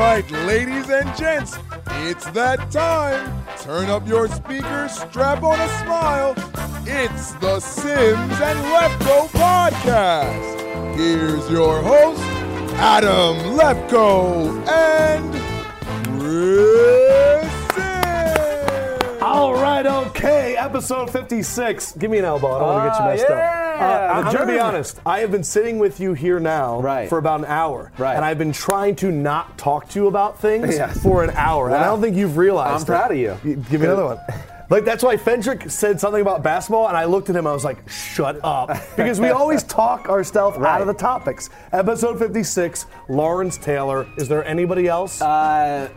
right, ladies and gents, it's that time. Turn up your speakers, strap on a smile. It's the Simms and Lefkoe podcast. Here's your host, Adam Lefkoe and Chris Simms. All right, okay, episode 56. Give me an elbow. I don't want to get you Ah, messed yeah, up. The I'm going to be honest. I have been sitting with you here now Right. for about an hour. Right. And I've been trying to not talk to you about things Yes. for an hour. And I don't think you've realized I'm it. proud of you. Give me another one. Like that's why Fendrick said something about basketball, and I looked at him. I was like, "Shut up," because we always talk ourselves out of the topics. Episode 56. Lawrence Taylor. Is there anybody else? Uh,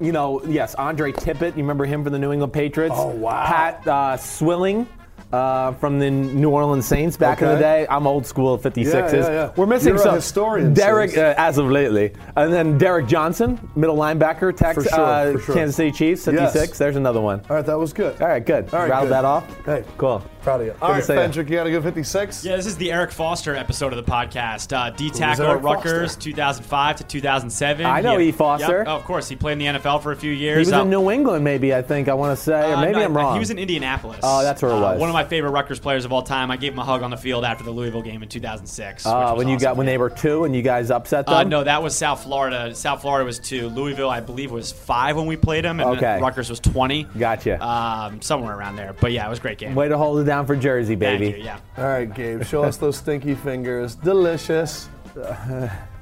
you know, yes, Andre Tippett. You remember him from the New England Patriots? Oh, wow. Pat uh, Swilling. Uh, from the New Orleans Saints back in the day. I'm old school 56s. Yeah, yeah, yeah. We're missing You're some. historian, Derek, uh, as of lately. And then Derrick Johnson, middle linebacker, Tex, For sure, uh, sure. Kansas City Chiefs, 56. Yes. There's another one. All right, that was good. All right, good. All right, Rattled good. that off? Hey, Cool. Proud of you. All to right, see ya. Fendrick, you got to go 56. Yeah, this is the Eric Foster episode of the podcast. Uh, D tackle Eric at Rutgers, Foster? 2005 to 2007. I know He- E. Foster. Yep, oh, of course, he played in the NFL for a few years. He was Uh, in New England, maybe, I think, I want to say. or uh, maybe no, I'm wrong. He was in Indianapolis. Oh, that's where it Uh, was. one of my favorite Rutgers players of all time. I gave him a hug on the field after the Louisville game in 2006. Uh, which was when you awesome. got when they were two and you guys upset them. Uh, no, that was South Florida. South Florida was two. Louisville, I believe, was five when we played them, and Okay. Rutgers was 20. Gotcha. Um, somewhere around there. But yeah, it was a great game. Way to hold it down for Jersey, Thank baby. you, yeah. All right, Gabe, show us those stinky fingers. Delicious.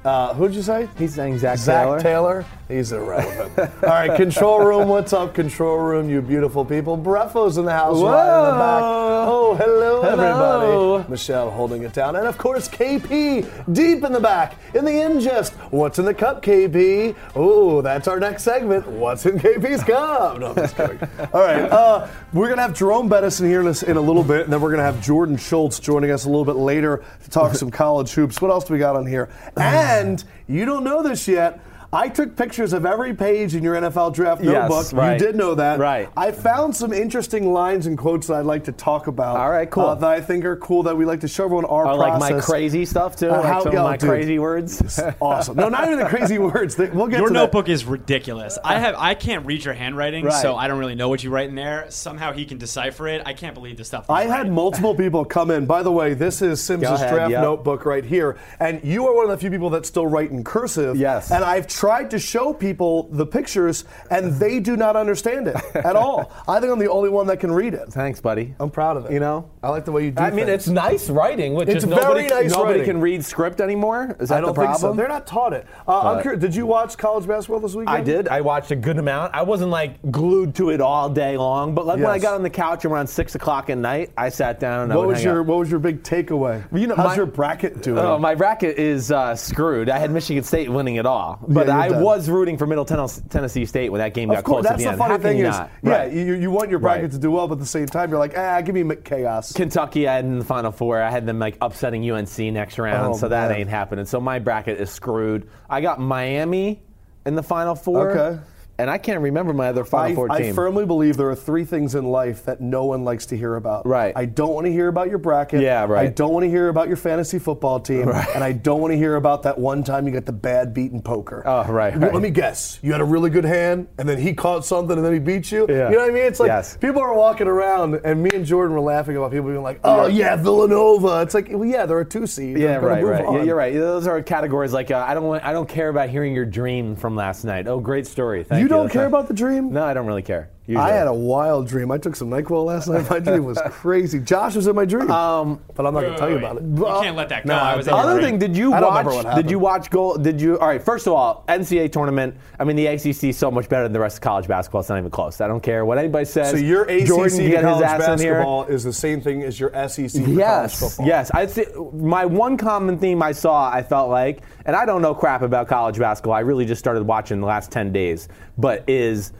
Uh, who'd you say? He's saying Zach, Taylor. Zach Taylor. Taylor. He's irrelevant. All right, control room. What's up, control room? You beautiful people. Breffo's in the house right in the back. Oh, hello, Hello. Everybody. Michelle holding it down, and of course KP deep in the back in the ingest. What's in the cup, KP? Oh, that's our next segment. What's in KP's cup? No, I'm just kidding. All right, uh, we're gonna have Jerome Bettis in here in a, in a little bit, and then we're gonna have Jordan Schultz joining us a little bit later to talk some college hoops. What else do we got on here? And you don't know this yet. I took pictures of every page in your NFL draft Yes, notebook. right. You did know that. Right. I found some interesting lines and quotes that I'd like to talk about. All right, cool. uh, that I think are cool that we like to show everyone our Or like my crazy stuff too, Uh, like how- some yo, of my dude. crazy words. awesome. No, not even the crazy words. We'll get Your to notebook is ridiculous. I have I can't read your handwriting, Right. so I don't really know what you write in there. Somehow he can decipher it. I can't believe the stuff. I you had write. multiple people come in. By the way, this is Simms's Go ahead, draft yep. notebook right here, and you are one of the few people that still write in cursive. Yes. And I've tried to show people the pictures, and they do not understand it at all. I think I'm the only one that can read it. Thanks, buddy. I'm proud of it. You know? I like the way you do. It. I mean, things. it's nice writing, which It's is nobody, very nice nobody writing. can read script anymore. Is that I don't the problem? think so. They're not taught it. Uh, I'm curious, did you watch college basketball this weekend? I did. I watched a good amount. I wasn't like glued to it all day long, but like when I got on the couch around six o'clock at night, I sat down and I What was your out. What was your big takeaway? You know, how's my- your bracket doing? Oh, my bracket is uh, screwed. I had Michigan State winning it all, but I done. was rooting for Middle Tennessee, State when that game got of course, close at that's the the end. funny thing is, not? yeah, Right. you, you want your bracket Right. to do well, but at the same time, you're like, ah, give me chaos. Kentucky, I had in the Final Four. I had them like upsetting UNC next round, Oh, so that man. ain't happening. So my bracket is screwed. I got Miami in the Final Four. Okay. And I can't remember my other Final I, Four I firmly believe there are three things in life that no one likes to hear about. Right. I don't want to hear about your bracket. Yeah, right. I don't want to hear about your fantasy football team. Right. And I don't want to hear about that one time you got the bad beat in poker. Oh, right, right. Let me guess. You had a really good hand, and then he caught something, and then he beat you. Yeah. You know what I mean? It's like Yes. people are walking around, and me and Jordan were laughing about people being like, "Oh yeah, Villanova." It's like, well, yeah, they're a two seed. yeah, right, right. Yeah, you're right. Those are categories like uh, I don't want, I don't care about hearing your dream from last night. Oh, great story. Thank You you. don't care about the dream? No, I don't really care. Usually. I had a wild dream. I took some NyQuil last night. My dream was crazy. Josh was in my dream. Um, but I'm not going to tell you about it. You can't let that go. No, I was in your Other dream. thing, did you I watch? what Did you watch goal? Did you? All right. First of all, NCAA tournament. I mean, the ACC is so much better than the rest of college basketball. It's not even close. I don't care what anybody says. So your ACC Jordan to can get his college ass in here. basketball is the same thing as your SEC Yes, college football. yes. I'd say my one common theme I saw, I felt like, and I don't know crap about college basketball. I really just started watching the last ten days, but is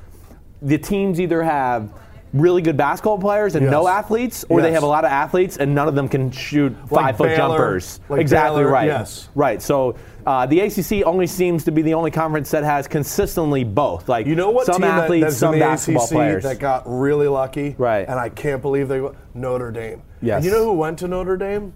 the teams either have really good basketball players and Yes. no athletes, or they have a lot of athletes and none of them can shoot five foot Baylor, jumpers. like exactly Baylor, right. yes. Right. So uh, the ACC only seems to be the only conference that has consistently both. Like You know what some team that- athletes, that's some in the basketball ACC players. that got really lucky? Right. And I can't believe they went Notre Dame. Yes. And you know who went to Notre Dame?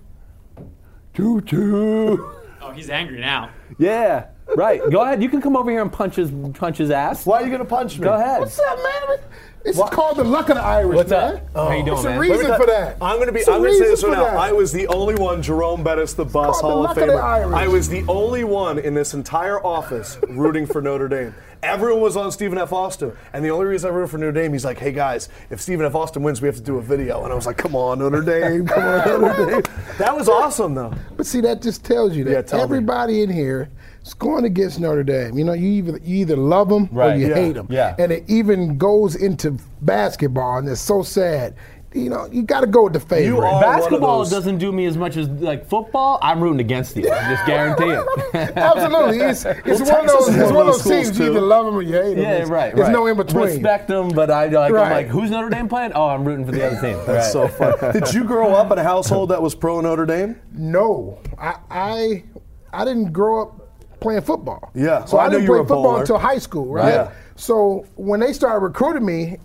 Tutu. Oh, he's angry now. yeah. Right. Go ahead. You can come over here and punch his punch his ass. Why are you gonna punch me? Go ahead. What's up, man? It's called the luck of the Irish, What's man. up? How you doing, It's a man? Let me reason for that. I'm gonna be. It's a I'm gonna say this right for now. that. I was the only one. Jerome Bettis, the bus called the Hall of luck of the Famer. Irish. I was the only one in this entire office rooting for Notre Dame. Everyone was on Stephen F. Austin, and the only reason I rooted for Notre Dame, he's like, "Hey guys, if Stephen F. Austin wins, we have to do a video." And I was like, "Come on, Notre Dame, come on, Notre Dame." That was awesome, though. But see, that just tells you that Yeah, tell me. everybody in here is going against Notre Dame. You know, you either you either love them or you Yeah. hate them. Yeah. And it even goes into basketball, and it's so sad. You know, you got to go with the favorite. You are- one of Basketball those- doesn't do me as much as like football. I'm rooting against you. I just guarantee it. Absolutely, it's, it's Well, one of those. Texas It's one one of of those those teams schools, you either love them or you hate them. Yeah, There's- right. There's right. no in between. Respect them, but I like. I'm like, who's Notre Dame playing? Oh, I'm rooting for the other team. That's so fun. Did you grow up in a household that was pro Notre Dame? No, I, I I didn't grow up playing football. Yeah. So Well, I I didn't you play football bowler. until high school, right? Yeah. So when they started recruiting me,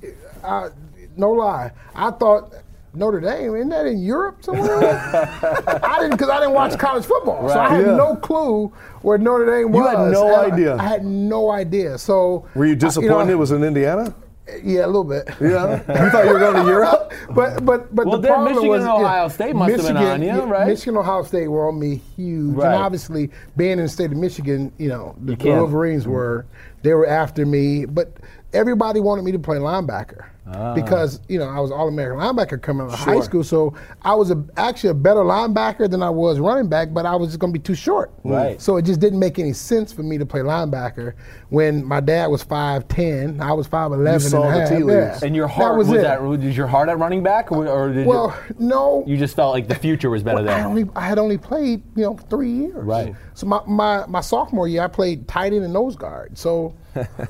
I, no lie, I thought Notre Dame isn't that in Europe somewhere? I didn't because I didn't watch college football, so I had Yeah. no clue where Notre Dame was. You had no And idea. I, had no idea. So Were you I- disappointed know, it was in Indiana? Yeah, a little bit. Yeah. You thought you were going to Europe? But but but Well, the problem Michigan was and Ohio State must have been on you, right? Michigan, Ohio State were on me huge, Right. and obviously being in the state of Michigan, you know, the, the Wolverines were they were after me, but everybody wanted me to play linebacker. Ah. Because you know I was all American linebacker coming out of high school, so I was a, actually a better linebacker than I was running back, but I was just going to be too short. Right. So it just didn't make any sense for me to play linebacker when my dad was five ten, I was five eleven. You saw and the tea leaves. Yeah. And your That heart was, was, it. that? Was your heart at running back, or, or did Well, no. you, you just felt like the future was better I there? only I had only played you know three years. Right. So my, my, my sophomore year I played tight end and nose guard. So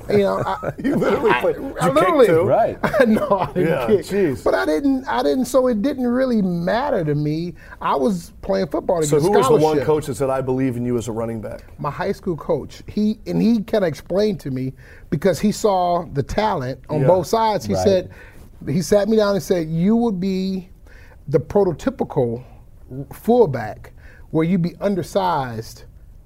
you know I, You literally I, played- I, did you kick literally too? Right. no, I didn't Yeah, kick. jeez. But I didn't I didn't. So it didn't really matter to me. I was playing football to So get who was the one coach that said, "I believe in you as a running back"? my high school coach, he and he kind of explained to me because he saw the talent on Yeah. both sides. He Right. said, he sat me down and said, "You would be the prototypical fullback, where you'd be undersized."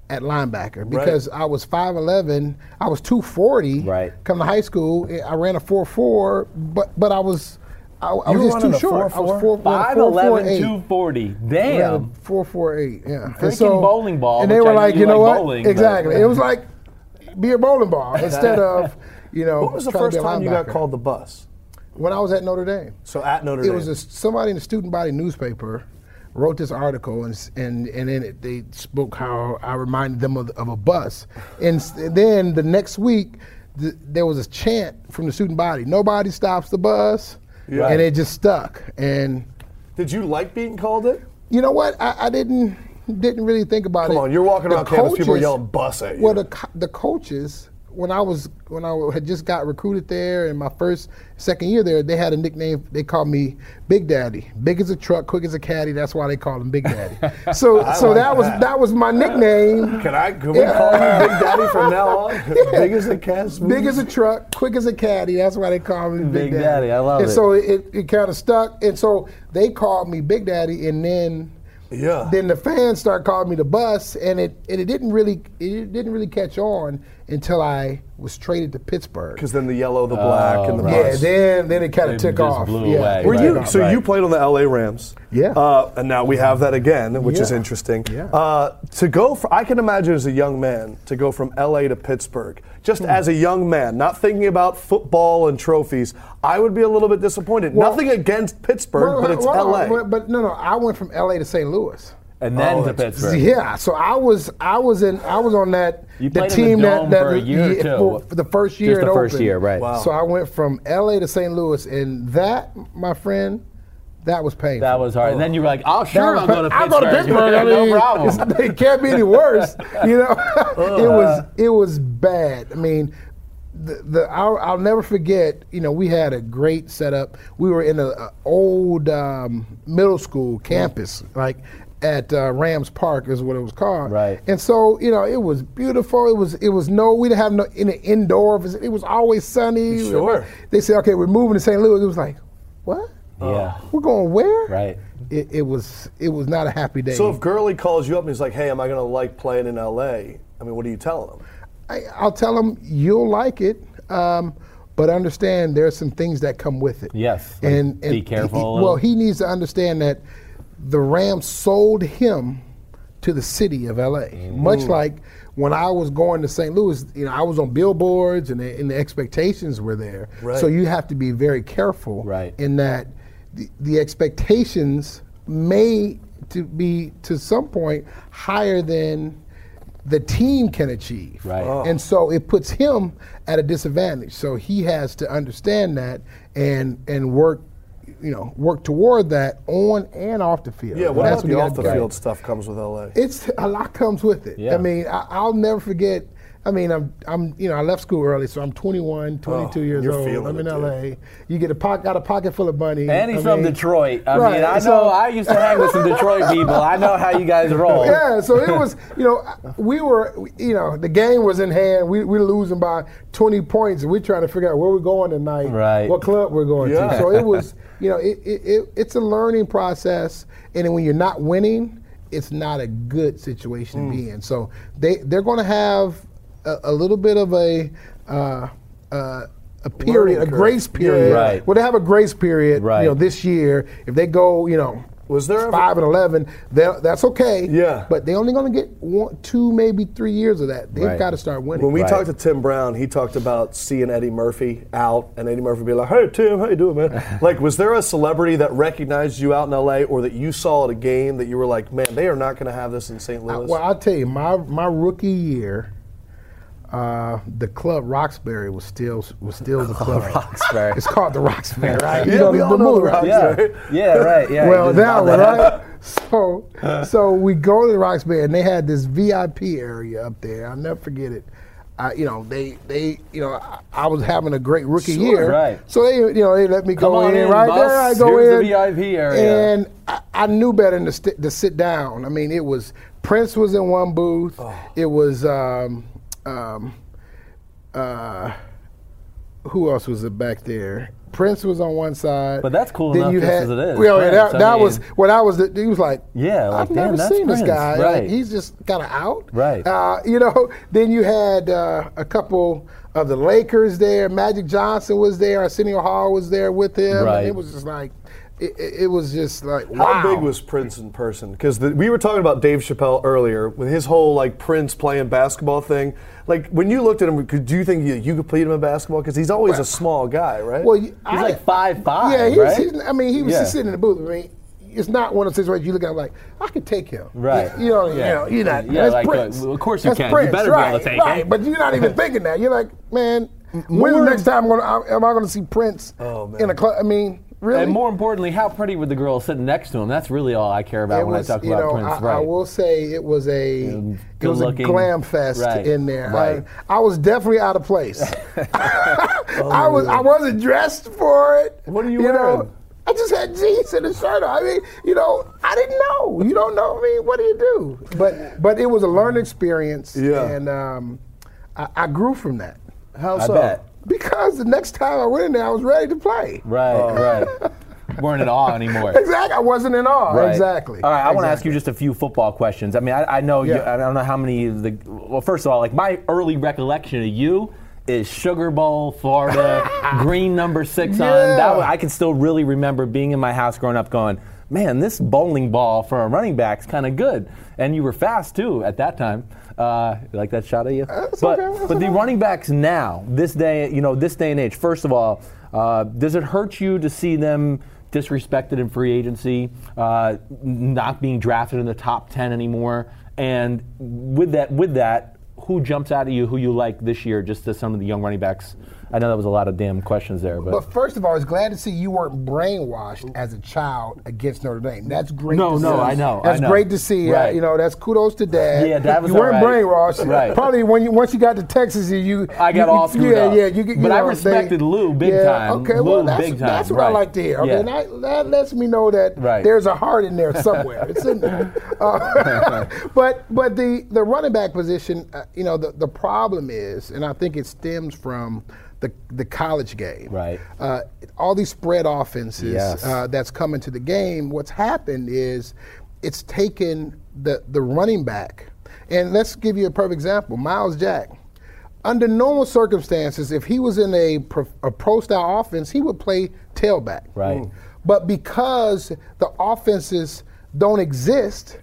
At linebacker because I was 5'11, I was 240. Right. Coming to high school, I ran a 4'4, but but I was I, I was just too short. I was 4'4"? 4, 5'11", 4'8". 240. Damn. Four four eight, yeah. Freaking bowling ball, And they were I like, you know like what? bowling, but- exactly. It was like be a bowling ball instead of, you know. What was the first time you got called the bus? When I was at Notre Dame. So at Notre Dame. It was a, somebody in the student body newspaper wrote this article and and and in it, they spoke how I reminded them of, of a bus, and, then the next week th- there was a chant from the student body: "Nobody stops the bus," Yeah. and it just stuck. And Did you like being called it? you know what? I, I didn't didn't really think about it. Come on, you're walking The around campus, people are yelling "bus" at you. Well, the co- the coaches when I was when I had just got recruited there in my first second year there, they had a nickname. They called me Big Daddy. Big as a truck, quick as a caddy. That's why they called him Big Daddy. So so like that was that. that was my nickname. Can I? Can we call you Big Daddy from now on? Big as a cat. Big as a truck, quick as a caddy. That's why they call me Big, Big Daddy, I love and it. so it, it kind of stuck. And so they called me Big Daddy, and then Yeah. then the fans started calling me the bus, and it and it didn't really it didn't really catch on until I was traded to Pittsburgh. Because then the yellow, the black, and the right. Yeah, then then it kind of took off. yeah, away. Were took you? So Right. you played on the LA Rams. Yeah. Uh, and now we have that again, which is interesting. Yeah. Uh, to go, for, I can imagine as a young man to go from LA to Pittsburgh, just Hmm. as a young man, not thinking about football and trophies. I would be a little bit disappointed. Well- Nothing against Pittsburgh, Well, but it's well, LA. But, but no, no, I went from LA to St. Louis. And then Oh, to Pittsburgh. Yeah, so I was I was in I was on that You the played in the team Dome that that for a year or yeah, two. for, for the first year Just the it first opened. year, right. Wow. So I went from LA to St. Louis, and that, my friend, that was painful. That was hard. And then you were like, oh, sure, I'll go to Pittsburgh. I'll go to Pittsburgh. I mean, no problem. It can't be any worse. You know, it was it was bad. I mean, the, the I'll, I'll never forget. You know, we had a great setup. We were in an old um, middle school campus, like at uh, Rams Park is what it was called. Right. And so you know, it was beautiful. It was it was no. We didn't have no in an indoor. It was always sunny. Sure. They said, okay, we're moving to St. Louis. It was like, what? Yeah. We're going where? Right. It, it was it was not a happy day. so if Gurley calls you up and he's like, "Hey, am I going to like playing in LA?" I mean, what do you tell him? I, I'll tell him you'll like it, um, but understand there's some things that come with it. Yes, like and, and be careful he- well, he needs to understand that the Rams sold him to the city of LA, Mm-hmm. much like when I was going to St. Louis. You know, I was on billboards, and the, and the expectations were there. Right. So you have to be very careful Right. in that the, the expectations may to be to some point higher than the team can achieve. Right. Oh. And so it puts him at a disadvantage. So he has to understand that and and work you know, work toward that on and off the field. Yeah, what That's about you the off the field stuff comes with LA? It's a lot comes with it. Yeah. I mean, I, I'll never forget. I mean, I'm, I'm, you know, I left school early, so I'm 21, 22 Oh, years old. I'm in. LA. You get a pocket, got a pocket full of money. And he's I from mean, Detroit. I right, mean, I know I used to hang with some Detroit people. I know how you guys roll. Yeah, so it was, you know, we were, you know, the game was in hand. We, we were losing by 20 points, and we're trying to figure out where we're going tonight, Right. what club we're going Yeah. to. So it was, you know, it, it, it, it's a learning process, and then when you're not winning, it's not a good situation to be hmm. in. So they they're going to have a, a little bit of a uh, uh, a period, a grace period. Yeah, Right. Well, they have a grace period, Right. you know, this year. If they go, you know, Was there ever- five and eleven, they'll- that's okay. Yeah. But they're only going to get one, two, maybe three years of that. They've Right. got to start winning. When we Right. talked to Tim Brown, he talked about seeing Eddie Murphy out, and Eddie Murphy be like, "Hey Tim, how you doing, man?" like, was there a celebrity that recognized you out in LA, or that you saw at a game that you were like, "Man, they are not going to have this in St. I- Louis"? well, I'll tell you, my my rookie year, uh, the club Roxbury was still was still the club. Roxbury. It's called the Roxbury, right? You Yeah, know, we the, all know the right? Roxbury. Yeah, yeah, right. Yeah. well, that one, right? So, so we go to the Roxbury, and they had this VIP area up there. I'll never forget it. I, you know, they, they, you know, I, I was having a great rookie Sure, year, right. So they, you know, they let me Come go in, in, right boss. there. I go Here's in, the VIP area. and I, I knew better than to, st- to sit down. I mean, it was Prince was in one booth. Oh. It was um, um, uh, who else was it back there? Prince was on one side. But that's cool enough just as it is. Well, Prince, that, I that mean- was when I was the, he was like, Yeah, like, I've damn, never that's seen this Prince, guy. Like, right. he's just kind of out. Right. Uh, you know. Then you had uh, a couple of the Lakers there. Magic Johnson was there. Arsenio Hall was there with him. Right. And it was just like, it, it it was just like, How big was Prince in person? Because we were talking about Dave Chappelle earlier with his whole like Prince playing basketball thing. Like when you looked at him, could do you think you, you could play him in basketball? Because he's always a small guy, right? Well, He's I- like five five, Yeah, he was, right? he's, I mean, he was Yeah. just sitting in the booth. I mean, it's not one of those situations you look at him like, I could take him. Right. You know, Yeah. you know, you're not. Yeah, that's like, uh, Prince. well, of course you That's can. You Prince, better be able right, to take right. him. But you're not even thinking that. You're like, man, when's More- the next time I'm gonna, am I going to see Prince Oh, man. in a club? I mean, really? And more importantly, how pretty were the girls sitting next to him? That's really all I care about It when was, I talk you about know, Prince. I, right. I will say it was a Um, it was a good-looking. glam fest Right, in there. right. I, I was definitely out of place. I was I wasn't dressed for it. What are you know, wearing? I just had jeans and a shirt on. I mean, you know, I didn't know. You don't know. I mean, what do you do? But but it was a learning experience, Yeah. and um, I, I grew from that How I so? bet. Because the next time I went in there, I was ready to play. Right, oh. right. Weren't in awe anymore. Exactly. I wasn't in awe. Right. Exactly. All right, I want to ask you just a few football questions. I mean, I, I know you, I don't know how many of the. Well, first of all, like my early recollection of you is Sugar Bowl, Florida, green number six on. That was, I can still really remember being in my house growing up, going, "Man, this bowling ball for a running back's kind of good." And you were fast too at that time. Uh, you like that shot of you? That's but okay, but the running backs now, this day, you know, this day and age. First of all, uh, does it hurt you to see them disrespected in free agency, uh, not being drafted in the top ten anymore? And with that, with that, who jumps out at you? Who you like this year? Just to some of the young running backs. I know that was a lot of damn questions there, but, But first of all, I was glad to see you weren't brainwashed as a child against Notre Dame. That's great. No, no, see. I know, That's I know. great to see. Uh, you know, that's kudos to Dad. Yeah, Dad was You weren't right. brainwashed. Right. Probably when you once you got to Texas, you- I got you, all screwed yeah, up. Yeah, you, you But I know, respected Lou big yeah, time. Okay, Lou well, that's, big time, that's what I like to hear. Okay, Yeah. and I, that lets me know that Right. there's a heart in there somewhere. it's in there. Uh, but but the the running back position, uh, you know, the the problem is, and I think it stems from. The, the college game, Right. uh, all these spread offenses Yes. uh, that's coming to the game. What's happened is it's taken the the running back, and let's give you a perfect example. Myles Jack. Under normal circumstances, if he was in a pro, a pro style offense, he would play tailback. Right. But because the offenses don't exist,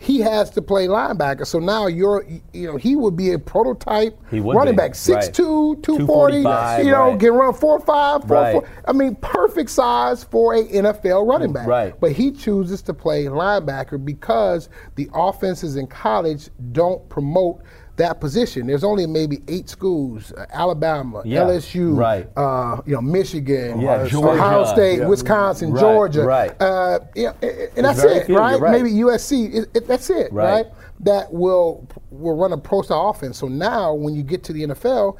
he has to play linebacker. So now you're, you know, he would be a prototype running be, back, 6'2", right. 240, you know, right. can run 4 5, 4 Right. 4. I mean, perfect size for a NFL running back. Right. But he chooses to play linebacker because the offenses in college don't promote that position. There's only maybe eight schools: uh, Alabama, Yeah, LSU, right. uh, you know, Michigan, Yeah, uh, Georgia. Ohio State, Yeah. Wisconsin, Right, Georgia, right. Uh, you know, and- and that's it, few, right? Maybe USC. It, it, that's it, Right. right? That will will run a pro style offense. So now, when you get to the NFL,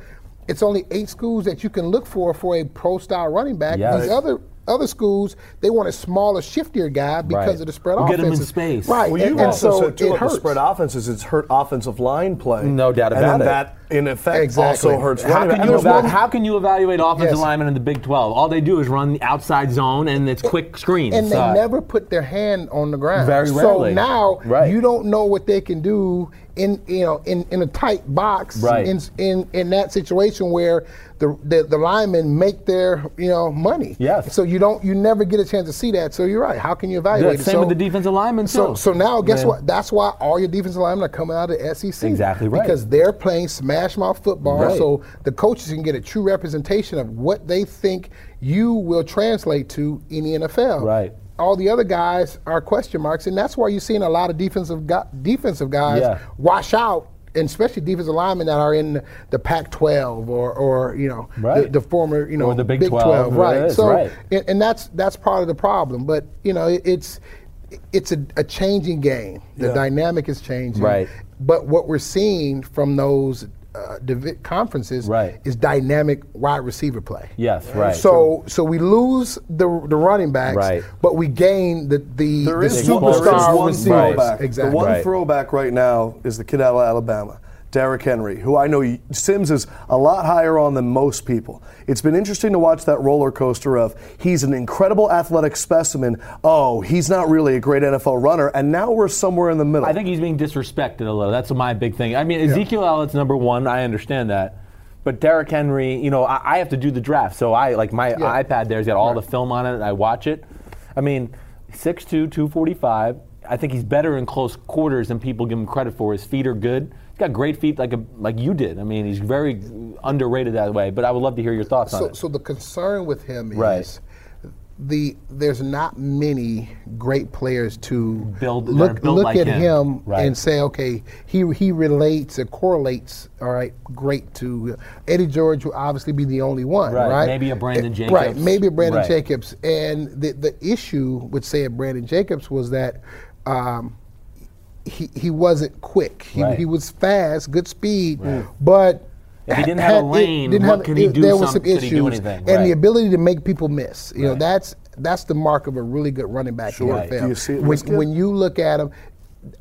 it's only eight schools that you can look for for a pro style running back. Yes. These other other schools, they want a smaller, shiftier guy because Right. of the spread We'll get offenses. him in space. right? Well, you've and also so said too it hurts. spread offenses, it's hurt offensive line play. No doubt about then it. that, in effect, Exactly. also hurts How can, you eva- how can you evaluate offensive Yes. linemen in the Big 12? All they do is run the outside zone and it's quick screens. and they Uh, never put their hand on the ground. Very rarely. So now Right. you don't know what they can do in you know in, in a tight box Right. in, in in that situation where the, the the linemen make their you know money. Yes. So you don't you never get a chance to see that. So you're right. How can you evaluate it? same So- with the defensive linemen too. So, so now, guess Man. what? That's why all your defensive linemen are coming out of the SEC. Exactly right. Because they're playing smash mouth football, Right. so the coaches can get a true representation of what they think you will translate to in the NFL. Right. All the other guys are question marks, and that's why you're seeing a lot of defensive gu- defensive guys Yeah. wash out. And especially defensive linemen that are in the Pac-12 or, or you know, the, Right. the former, you know, Or the Big 12, right? it is, so, right. and, and that's that's part of the problem. But you know, it, it's it's a, a changing game. The Yeah. dynamic is changing. Right. But what we're seeing from those uh, divi- conferences Right. is dynamic wide receiver play. yes, right. So so we lose the the running backs, Right. but we gain the the, There the is, superstar there is superstar one receivers. throwback. Exactly. The one Right. throwback right now is the kid out of Alabama, Derrick Henry, who I know Simms is a lot higher on than most people. It's been interesting to watch that roller coaster of he's an incredible athletic specimen. Oh, he's not really a great NFL runner, and now we're somewhere in the middle. I think he's being disrespected a little. That's my big thing. I mean, Ezekiel Elliott's number one. I understand that. But Derrick Henry, you know, I, I have to do the draft. So I, like, my Yeah. iPad there's got all the film on it, and I watch it. I mean, 6'2, 245. I think he's better in close quarters than people give him credit for. His feet are good. Got great feet like a, like you did. I mean, he's very underrated that way. But I would love to hear your thoughts on So, it. so the concern with him Right. is the there's not many great players to Build- look look like at him. him, Right. and say, okay, he he relates or correlates, all right, great to Eddie George will obviously be the only one, Right. right? Maybe a Brandon Eh, right? Jacobs. Maybe a Brandon Right. Jacobs, and the the issue with say a Brandon Jacobs was that. Um, he, he wasn't quick. He, Right. he was fast, good speed, but If he didn't have a had- it lane, didn't what have- could he it- do There was some- some could issues, he do anything? and the ability to make people miss. You know, that's that's the mark of a really good running back in the NFL. Do you see it, when, when you look at him,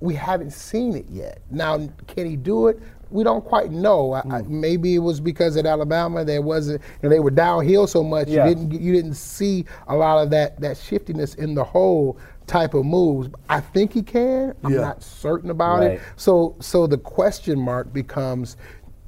we haven't seen it yet. Now, can he do it? We don't quite know. I, Hmm. I, maybe it was because at Alabama there wasn't, you know, they were downhill so much. Yeah. You didn't you didn't see a lot of that that shiftiness in the whole type of moves. I think he can. I'm Yeah. not certain about Right. it. So so the question mark becomes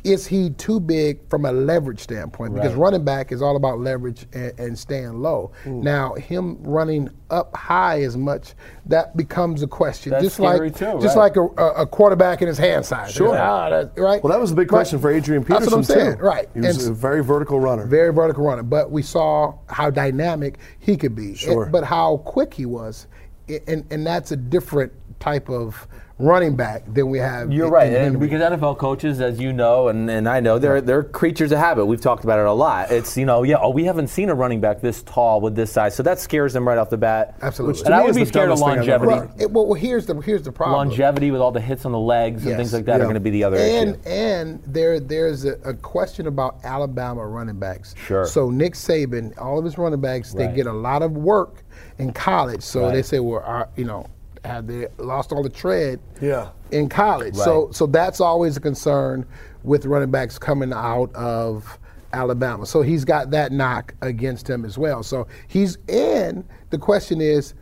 is he too big from a leverage standpoint? Because Right. running back is all about leverage and, and staying low. Hmm. Now, him running up high as much, that becomes a question. That's just scary like too, just right. like a, a a quarterback in his hand size. Sure. Ah, that- right? well, that was a big But question for Adrian Peterson That's what I'm saying. too. Right. He was And a very vertical runner. very vertical runner. But we saw how dynamic he could be. Sure. And- but how quick he was. I- And, and that's a different type of running back than we have. You're in- right, in and because NFL coaches, as you know, and, and I know, they're they're creatures of habit. We've talked about it a lot. It's you know, yeah, oh, we haven't seen a running back this tall with this size, so that scares them right off the bat. Absolutely. And to I would be scared of dumbest thing I've ever longevity. heard. It- well, well, here's the here's the problem. Longevity with all the hits on the legs and things like that are going to be the other and issue. and there there's a, a question about Alabama running backs. Sure. So Nick Saban, all of his running backs, they get a lot of work in college. So they say, well, are, you know, have they lost all the tread? Yeah. In college, so Right. so that's always a concern with running backs coming out of Alabama. So he's got that knock against him as well. So he's in. the question is,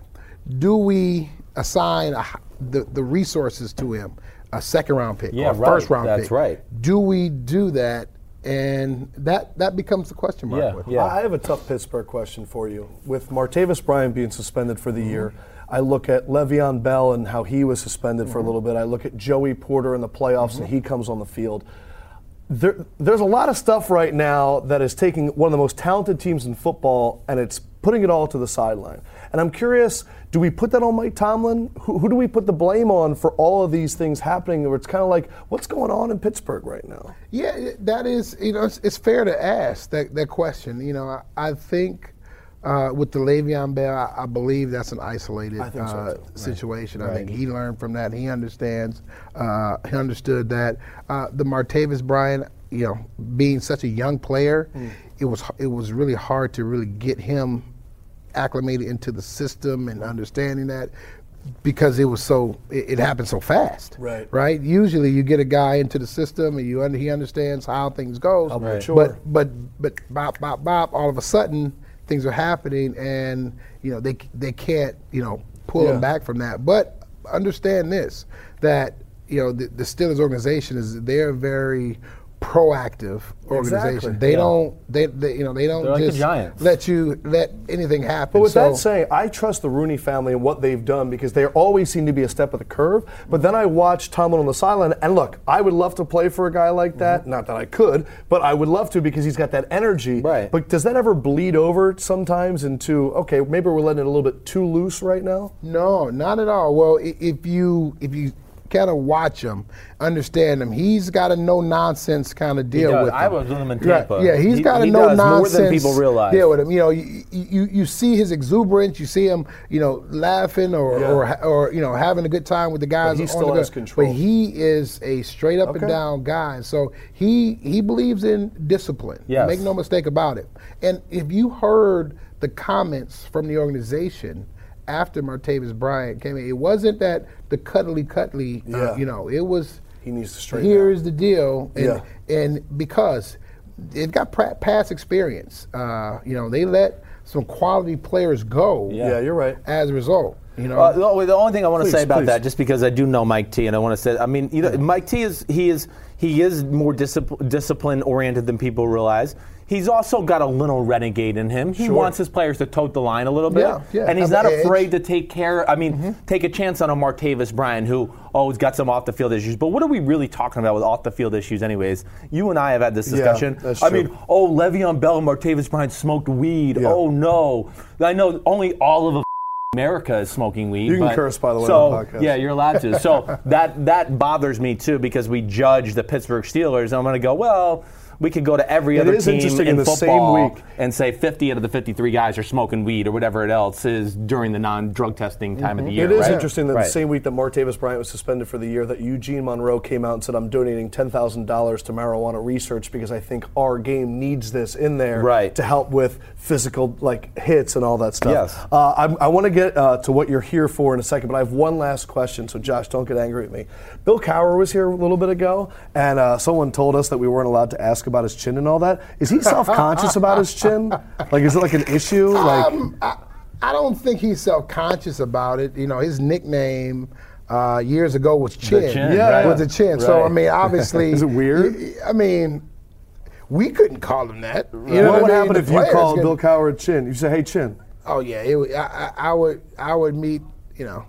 do we assign a, the the resources to him, a second round pick Yeah, or a right. first round That's pick. right. Do we do that? And that that becomes the question mark. Yeah, with yeah. I have a tough Pittsburgh question for you. With Martavis Bryant being suspended for the year, mm-hmm. I look at Le'Veon Bell and how he was suspended for a little mm-hmm. bit. I look at Joey Porter in the playoffs and mm-hmm. he comes on the field. There, there's a lot of stuff right now that is taking one of the most talented teams in football and it's putting it all to the sideline. And I'm curious, do we put that on Mike Tomlin? Who, who do we put the blame on for all of these things happening? Where it's kind of like, what's going on in Pittsburgh right now? Yeah, that is, you know, it's, it's fair to ask that, that question. You know, I, I think uh, with the Le'Veon Bell, I, I believe that's an isolated so, uh, situation. I think he learned from that. He understands. Uh, he understood that uh, the Martavis Bryant, you know, being such a young player, Mm. it was it was really hard to really get him acclimated into the system and understanding that because it was so it, it happened so fast Right. right usually you get a guy into the system and you under, he understands how things goes How mature. but but but bop bop bop all of a sudden things are happening and you know they they can't you know pull Yeah. him back from that but understand this that you know the, the Steelers organization is they're very proactive organization Exactly. they Yeah. don't they, they you know they don't like just let you let anything happen But with so, that saying, I trust the Rooney family and what they've done because they always seem to be a step of the curve. But then I watch Tomlin on the sideline, and look, I would love to play for a guy like that. Mm-hmm. Not that I could, but I would love to because he's got that energy. Right. But does that ever bleed over sometimes into okay, maybe we're letting it a little bit too loose right now? No, not at all. Well, if you if you kind of watch him, understand him, he's got a no nonsense kind of deal with him. I was with him in Right, Tampa. Yeah, he's He- got a he no does more nonsense than people realize. deal with him. You know, you, you you see his exuberance, you see him, you know, laughing or Yeah. or, or you know having a good time with the guys. he on still the has control. But he is a straight up Okay. and down guy. So he he believes in discipline. Yes. Make no mistake about it. And if you heard the comments from the organization after Martavis Bryant came in, it wasn't that the cuddly cuddly, uh, you know, it was. He needs to straighten Here's the deal, and Yeah. and because they've got pra- past experience, uh, you know, they let some quality players go. Yeah, you're right. As a result, you know. Uh, the, the only thing I want to say about please. that, just because I do know Mike T, and I want to say, I mean, you know, Mike T is he is he is more discipl- discipline oriented than people realize. He's also got a little renegade in him. He Sure. wants his players to tote the line a little bit, Yeah, yeah, and he's have not afraid to take care. I mean, mm-hmm. take a chance on a Martavis Bryant who oh, always got some off the field issues. But what are we really talking about with off the field issues, anyways? You and I have had this Yeah, discussion. that's I mean, oh, Le'Veon Bell and Martavis Bryant smoked weed. Yeah. Oh no, I know only all of America is smoking weed. You can but- curse, by the way, So on the podcast. yeah, you're allowed to. So that that bothers me too because we judge the Pittsburgh Steelers. And I'm going to go well. We could go to every It other is team interesting in in the same week. and say 50 out of the 53 guys are smoking weed or whatever it else is during the non-drug testing time of the year. Mm-hmm. It is right? interesting that Right. the same week that Martavis Bryant was suspended for the year, that Eugene Monroe came out and said, "I'm donating ten thousand dollars to marijuana research because I think our game needs this in there Right. to help with physical like hits and all that stuff." Yes. Uh, I, I want to get uh, to what you're here for in a second, but I have one last question. So Josh, don't get angry at me. Bill Cowher was here a little bit ago, and uh, someone told us that we weren't allowed to ask about his chin and all that. Is he self-conscious about his chin? Like, is it like an issue? Like, Um, I, I don't think he's self-conscious about it. You know, his nickname uh, years ago was Chin. Chin, Yeah, right. was the Chin. So I mean, obviously, Is it weird? y- I mean, we couldn't call him that. You know what would happen if you called could- Bill Cowher Chin? You say, "Hey, Chin." Oh yeah, it, I, I, I would. I would meet. You know.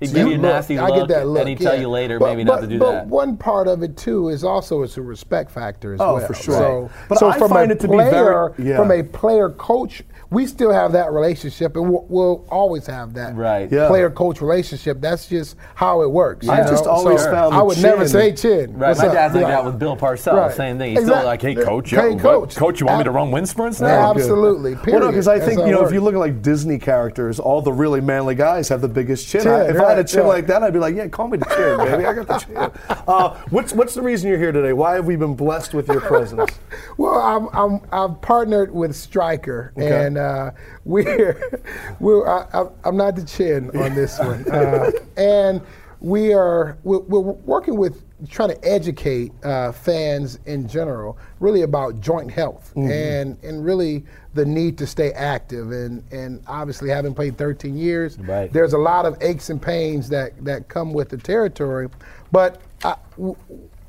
He'd give you a look, nasty I get that look, and he'd tell you later But- maybe not to do but that. one part of it too is also it's a respect factor as Oh, well. for sure. So, Right. But so I from find a it to be player, very- yeah. from a player coach, we still have that relationship, and we'll, we'll always have that Right. Yeah. player coach relationship. That's just how it works. I've know? just always So found I the would never say chin. Right, What's my up? dad's like Right. that with Bill Parcells. Right. Same thing. He's Exactly. still like, "Hey, coach, Hey, yeah, coach. coach, you want me to run wind sprints now?" Yeah, Good. absolutely. Well, no, because I think you it know if you look at like Disney characters, all the really manly guys have the biggest chin. Chin, I- if I had a chin yeah. like that, I'd be like, yeah, call me the chin, baby. I got the chin. Uh, what's what's the reason you're here today? Why have we been blessed with your presence? Well, I'm, I'm I've partnered with Stryker, Okay. and uh, we're we're I, I'm- I'm not the chin on this one, uh, and we are we're, we're working with trying to educate uh, fans in general, really about joint health Mm-hmm. and and really the need to stay active. And and obviously, having played 13 years, Right. there's a lot of aches and pains that that come with the territory. But I, w-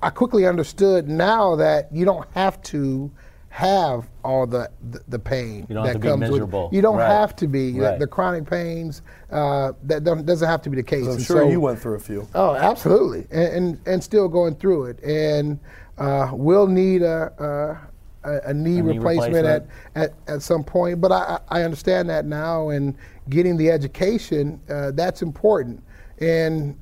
I quickly understood now that you don't have to have all the the, the pain that have to be comes miserable. with you don't Right. have to be The- Right. the, chronic pains uh, that don't, doesn't have to be the case I'm And sure so- you went through a few. Oh, absolutely, and and, and still going through it, and uh, will need a, a, a, a knee, knee replacement, replacement. At, at at some point. But I, I I understand that now, and getting the education uh, that's important. And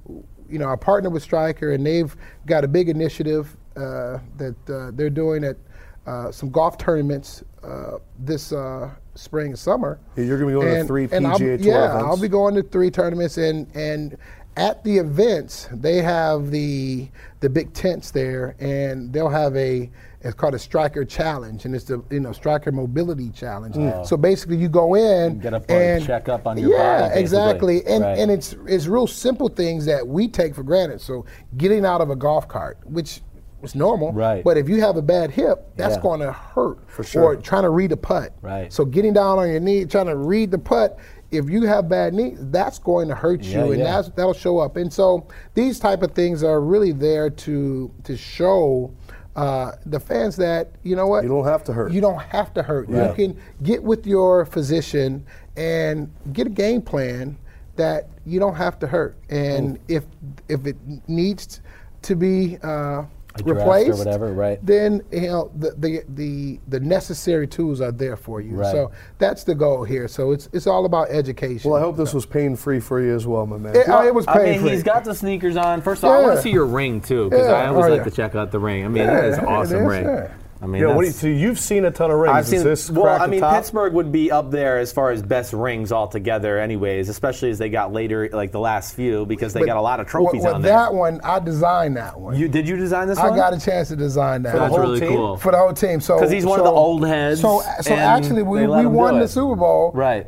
you know, I partner with Stryker, and they've got a big initiative uh, that uh, they're doing at uh, some golf tournaments uh, this uh, spring and summer. Yeah, you're gonna be going to And- three and I'll- PGA Tour yeah, events. I'll be going to three tournaments and and at the events they have the the big tents there and they'll have a it's called a Stryker challenge and it's the you know Stryker mobility challenge so basically you go in Get up and check up on your yeah body, exactly and Right. and it's it's real simple things that we take for granted so getting out of a golf cart which is normal Right. but if you have a bad hip that's Yeah. going to hurt for sure. or trying to read a putt Right. so getting down on your knee trying to read the putt if you have bad knees that's going to hurt you Yeah, and yeah. that's that'll show up and so these type of things are really there to to show uh, the fans that you know what You don't have to hurt. you don't have to hurt Right. you can get with your physician and get a game plan that you don't have to hurt and if if it needs to be uh, Addressed or whatever, right. then you know the, the the the necessary tools are there for you Right. so that's the goal here so it's it's all about education well, I hope this was pain free for you as well, my man. it, oh, it was I mean, he's got the sneakers on. First of all, I want to see your ring too, because Yeah. I always Oh, like yeah. to check out the ring. I mean, Yeah, that is awesome is, ring. Yeah. I mean, yeah, what do you, so you've seen a ton of rings. I've Is seen. this Well, I mean, top? Pittsburgh would be up there as far as best rings altogether, anyways. Especially as they got later, like the last few, because they But got a lot of trophies with, on there. that one I designed that one You did you design this one? I one? got a chance to design that the That's whole really team? cool. for the whole team so 'Cause he's one of the old heads, so so actually we, we won the Super Bowl right.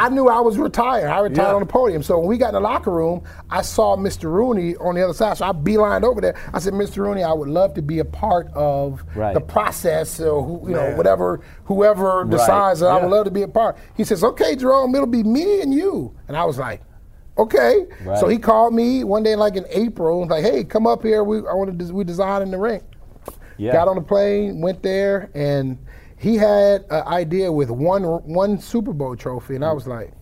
I knew I was retired. I retired Yeah. on the podium. So when we got in the locker room, I saw Mr. Rooney on the other side. So I beelined over there. I said, Mr. Rooney, I would love to be a part of Right. the process. or who, you know, whatever, whoever decides that I would Yeah. love to be a part. He says, okay, Jerome, it'll be me and you. And I was like, okay. Right. So he called me one day, like in April, and was like, hey, come up here. We I want to we design in the ring. Yeah. Got on the plane, went there, and he had an idea with one one Super Bowl trophy, and I was like,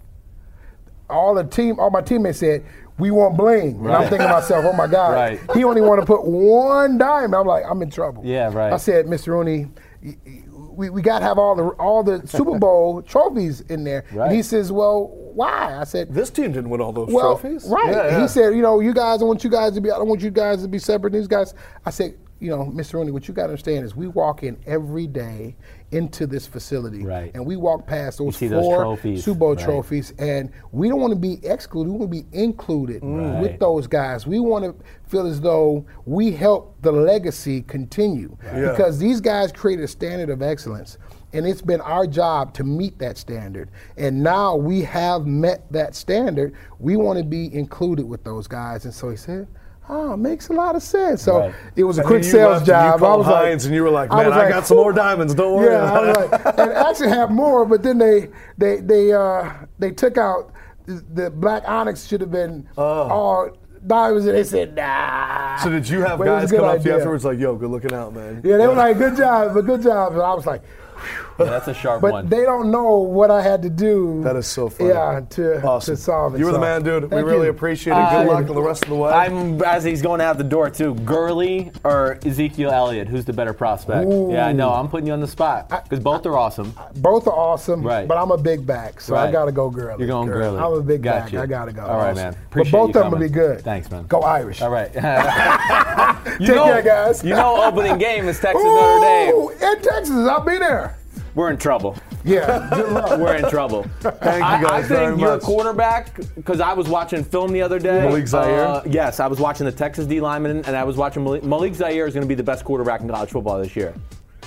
all the team, all my teammates said, we want bling. And I'm thinking to myself, oh my God, Right. he only want to put one dime. I'm like, I'm in trouble. Yeah, right. I said, Mr. Rooney, y- y- we, we got to have all the all the Super Bowl trophies in there. Right. And he says, well, why? I said, This team didn't win all those well, trophies. right. Yeah, yeah. He said, you know, you guys, I want you guys to be, I don't want you guys to be separate. These guys, I said, you know, Mr. Rooney, what you got to understand is we walk in every day into this facility, Right. and we walk past those see those four trophies, Super Bowl right. trophies, and we don't want to be excluded. We want to be included mm. Right. with those guys. We want to feel as though we help the legacy continue Yeah. because these guys created a standard of excellence. And it's been our job to meet that standard. And now we have met that standard. We want to be included with those guys. And so he said, Oh, it makes a lot of sense. So Right. it was a And quick sales left job. I was Heinz like, and you were like, I "Man, was I like, got some more diamonds, don't worry Yeah, I was like, and actually have more, but then they they they uh, they took out the, black onyx should have been oh. all diamonds, and they said nah. So did you have But was guys come up to you afterwards like, "Yo, good looking out, man"? Yeah, they were like, "Good job, but good job." And I was like, Yeah, that's a sharp but one. they don't know what I had to do. That is so funny. Yeah, to Awesome. to solve it. You were the man, dude. We really you. appreciate it. Good Uh, luck on the rest of the way. I'm as he's going out the door too. Gurley or Ezekiel Elliott, who's the better prospect? Ooh. Yeah, I know. I'm putting you on the spot because both are awesome. Both are awesome, Right. but I'm a big back, so I gotta go Gurley. You're going Gurley. I'm a big Got back. you. I gotta go. All right, man. Appreciate but both of them will be good. Thanks, man. Go Irish. All right. you Take know, care, guys. You know, opening game is Texas Notre Dame. In Texas, I'll be there. We're in trouble. Yeah, good luck. We're in trouble. Thank I, you I guys very think your much. quarterback, because I was watching film the other day. Malik Zaire? Uh, yes, I was watching the Texas D lineman, and I was watching Malik, Malik Zaire is going to be the best quarterback in college football this year.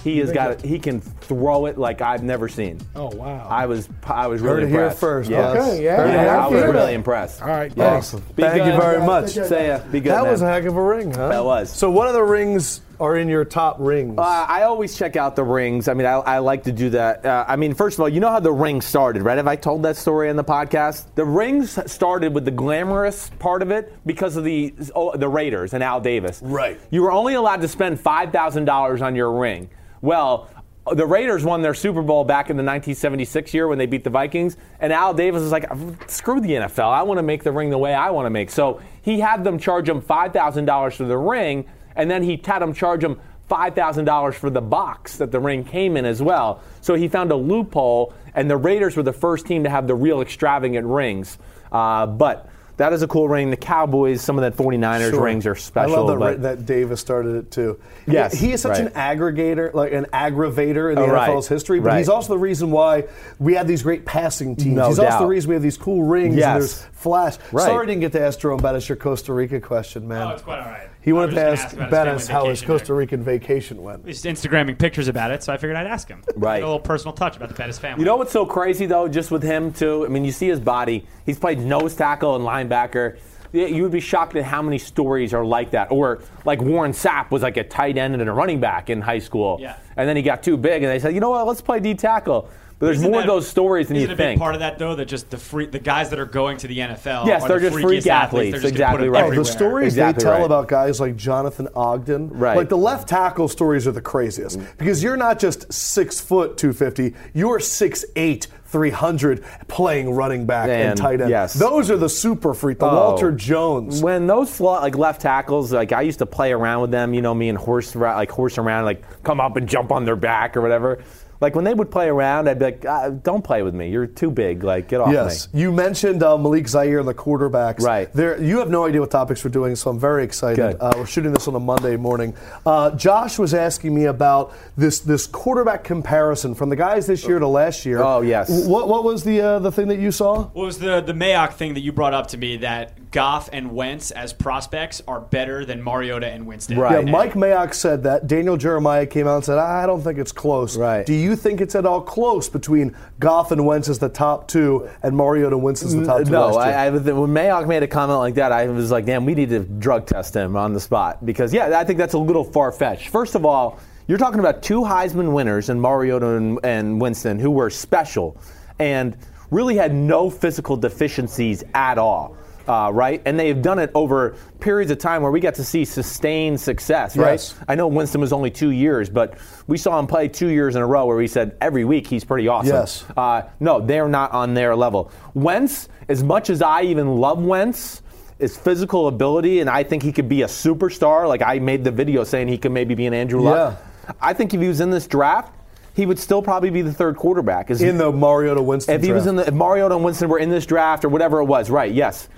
He has got it- he can throw it like I've never seen. Oh wow. I was I was Heard really here impressed. first, Yeah. Okay, yeah, Heard it Yeah, here I was first. really impressed. All right. Yeah. Awesome. Be Thank you very much. Say ya. Be good. That man. was a heck of a ring, huh? That was. So, what the rings are in your top rings? Uh, I always check out the rings. I mean, I, I like to do that. Uh, I mean, first of all, you know how the ring started, right? Have I told that story on the podcast? The rings started with the glamorous part of it because of the oh, the Raiders and Al Davis. Right. You were only allowed to spend five thousand dollars on your ring. Well. The Raiders won their Super Bowl back in the 1976 year when they beat the Vikings, and Al Davis was like, "Screw the NFL! I want to make the ring the way I want to make." So he had them charge him five thousand dollars for the ring, and then he had them charge him $5,000 for the box that the ring came in as well. So he found a loophole, and the Raiders were the first team to have the real extravagant rings. Uh, but that is a cool ring. The Cowboys, some of that 49ers Sure. rings are special. I love that, but- that Davis started it too. Yes, he is such right. an aggregator, like an aggravator in the Oh, right, NFL's history. But right. he's also the reason why we have these great passing teams. No he's also the reason we have these cool rings. Yes. And there's flash. Right. Sorry, I didn't get to ask Jerome Bettis your Costa Rica question, man. Oh, it's quite all right. He wanted to ask, ask Bettis how his Costa there. Rican vacation went. He's Instagramming pictures about it, so I figured I'd ask him. Right. A little personal touch about the Bettis family. You know what's so crazy though, just with him too? I mean, you see his body. He's played nose tackle and linebacker. You would be shocked at how many stories are like that. Or like Warren Sapp was like a tight end and a running back in high school. Yeah. And then he got too big, and they said, you know what? Let's play D tackle. But there's Isn't more of those stories than you isn't a think. big part of that though that just the free, the guys that are going to the NFL. Yes, are they're the just freakiest freak athletes. They're just gonna Exactly put 'em right. Oh, everywhere. the stories Exactly they tell right. about guys like Jonathan Ogden, Right. like the left tackle stories are the craziest mm. because you're not just six foot 250, you're six eight, 300 playing running back and, And, tight end. yes. Those are the super freak, the Oh. Walter Jones. When those flo- like left tackles, like I used to play around with them, you know, me and horse like horse around, like come up and jump on their back or whatever. Like when they would play around, I'd be like, ah, "Don't play with me. You're too big. Like get off Yes, me." you mentioned uh, Malik Zaire and the quarterbacks. Right. There, you have no idea what topics we're doing, so I'm very excited. Uh, we're shooting this on a Monday morning. Uh, Josh was asking me about this this quarterback comparison from the guys this year to last year. Oh, yes. What what was the uh, the thing that you saw? What was the the Mayock thing that you brought up to me that Goff and Wentz as prospects are better than Mariota and Winston? Right. Yeah, Mike Mayock said that. Daniel Jeremiah came out and said, I don't think it's close. Right. Do you think it's at all close between Goff and Wentz as the top two and Mariota and Wentz as the top two? No. I, I, when Mayock made a comment like that, I was like, damn, we need to drug test him on the spot. Because, yeah, I think that's a little far fetched. First of all, you're talking about two Heisman winners in Mariota and, and Winston who were special and really had no physical deficiencies at all. Uh, right? And they've done it over periods of time where we got to see sustained success, right? Yes. I know Winston was only two years, but we saw him play two years in a row where we said every week he's pretty awesome. Yes. Uh, no, they're not on their level. Wentz, as much as I even love Wentz, his physical ability, and I think he could be a superstar. Like I made the video saying he could maybe be an Andrew Luck. Yeah. I think if he was in this draft, he would still probably be the third quarterback. Is in the Mariota Winston if he was in the if Mariota and Winston were in this draft or whatever it was, right? Yes.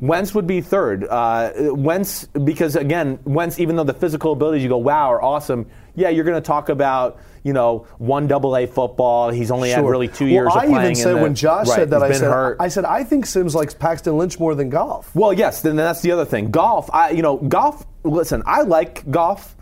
Wentz would be third. Uh, Wentz, because again, Wentz, even though the physical abilities you go, wow, are awesome. Yeah, you're going to talk about, you know, one double A football. He's only had really two well, years I of playing. even said the- when Josh right, said that, I said, hurt. I said, I think Simms likes Paxton Lynch more than Goff. Well, yes, then that's the other thing. Goff, I, you know, Goff. Listen, I like Goff.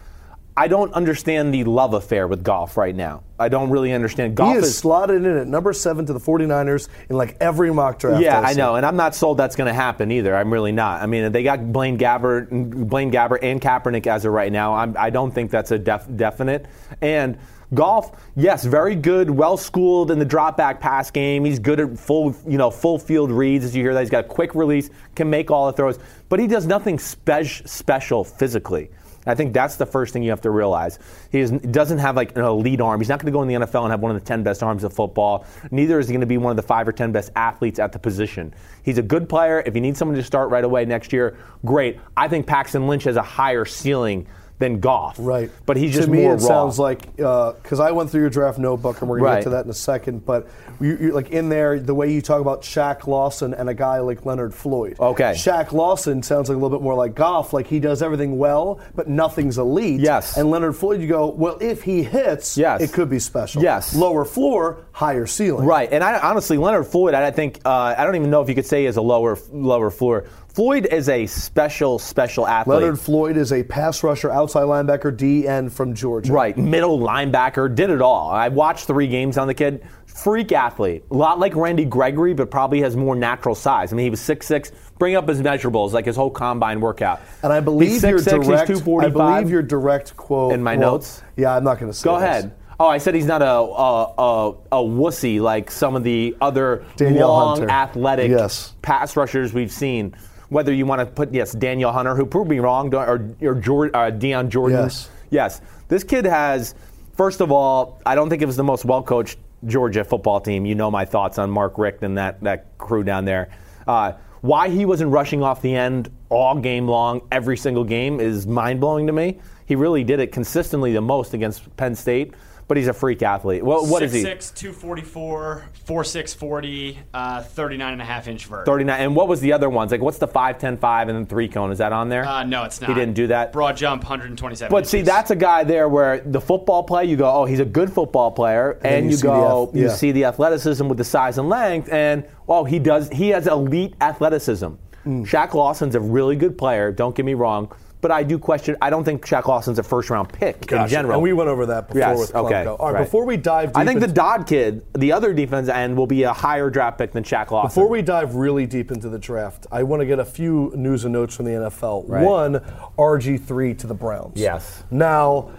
I don't understand the love affair with Goff right now. I don't really understand Goff. he is is slotted in at number seven to the 49ers in like every mock draft. Yeah, I've I know, and I'm not sold that's going to happen either. I'm really not. I mean, they got Blaine Gabbert, Blaine Gabbert, and Kaepernick as of right now. I'm, I don't think that's a def, definite. And Goff, yes, very good, well schooled in the drop back pass game. He's good at full, you know, full field reads. As you hear that, he's got a quick release, can make all the throws, but he does nothing spe- special physically. I think that's the first thing you have to realize. He doesn't have like an elite arm. He's not going to go in the NFL and have one of the 10 best arms of football. Neither is he going to be one of the five or 10 best athletes at the position. He's a good player. If you need someone to start right away next year, great. I think Paxton Lynch has a higher ceiling than Goff. Right. But he's just to me, more it raw. sounds like because I went through your draft notebook, and we're gonna Right. get to that in a second. But you, you like in there the way you talk about Shaq Lawson and a guy like Leonard Floyd. Okay. Shaq Lawson sounds like a little bit more like Goff, like he does everything well, but nothing's elite. Yes. And Leonard Floyd, you go, well, if he hits, Yes. it could be special. Yes. Lower floor, higher ceiling. Right, and I honestly, Leonard Floyd, I think uh, I don't even know if you could say he has a lower lower floor. Floyd is a special, special athlete. Leonard Floyd is a pass rusher, outside linebacker, DN from Georgia. Right, middle linebacker, did it all. I watched three games on the kid. Freak athlete. A lot like Randy Gregory, but probably has more natural size. I mean, he was 6'6. Bring up his measurables, like his whole combine workout. And I believe he's your 6'6", he's direct. I believe your direct quote In my well, notes? Yeah, I'm not going to say. Go this. ahead. Oh, I said he's not a a, a, a wussy like some of the other Danielle long, Hunter. athletic Yes. pass rushers we've seen. Whether you want to put yes, Danielle Hunter, who proved me wrong, or or George, uh, Dion Jordan. Yes. Yes, this kid has. First of all, I don't think it was the most well coached Georgia football team. You know my thoughts on Mark Richt and that that crew down there. Uh, why he wasn't rushing off the end all game long, every single game, is mind blowing to me. He really did it consistently the most against Penn State, but he's a freak athlete. Well, what is he? 6'6", 244, 4'6", uh, 39 and a half inch vert. 39. And what was the other ones? Like, what's the 5, 10, 5, and then 3 cone? Is that on there? Uh, no, it's not. He didn't do that? Broad jump, 127 But see, that's a guy there where the football play, you go, oh, he's a good football player, then and, you you, see the go, you yeah. see the athleticism with the size and length, and well, he does. He has elite athleticism. Mm. Shaq Lawson's a really good player. Don't get me wrong, but I do question. I don't think Shaq Lawson's a first round pick in general. And we went over that before Yes, with okay. Klumko. All right, right. before we dive deep I think the Dodd kid, the other defense end, will be a higher draft pick than Shaq Lawson. Before we dive really deep into the draft, I want to get a few news and notes from the NFL. Right. One, RG3 to the Browns. Yes. Now,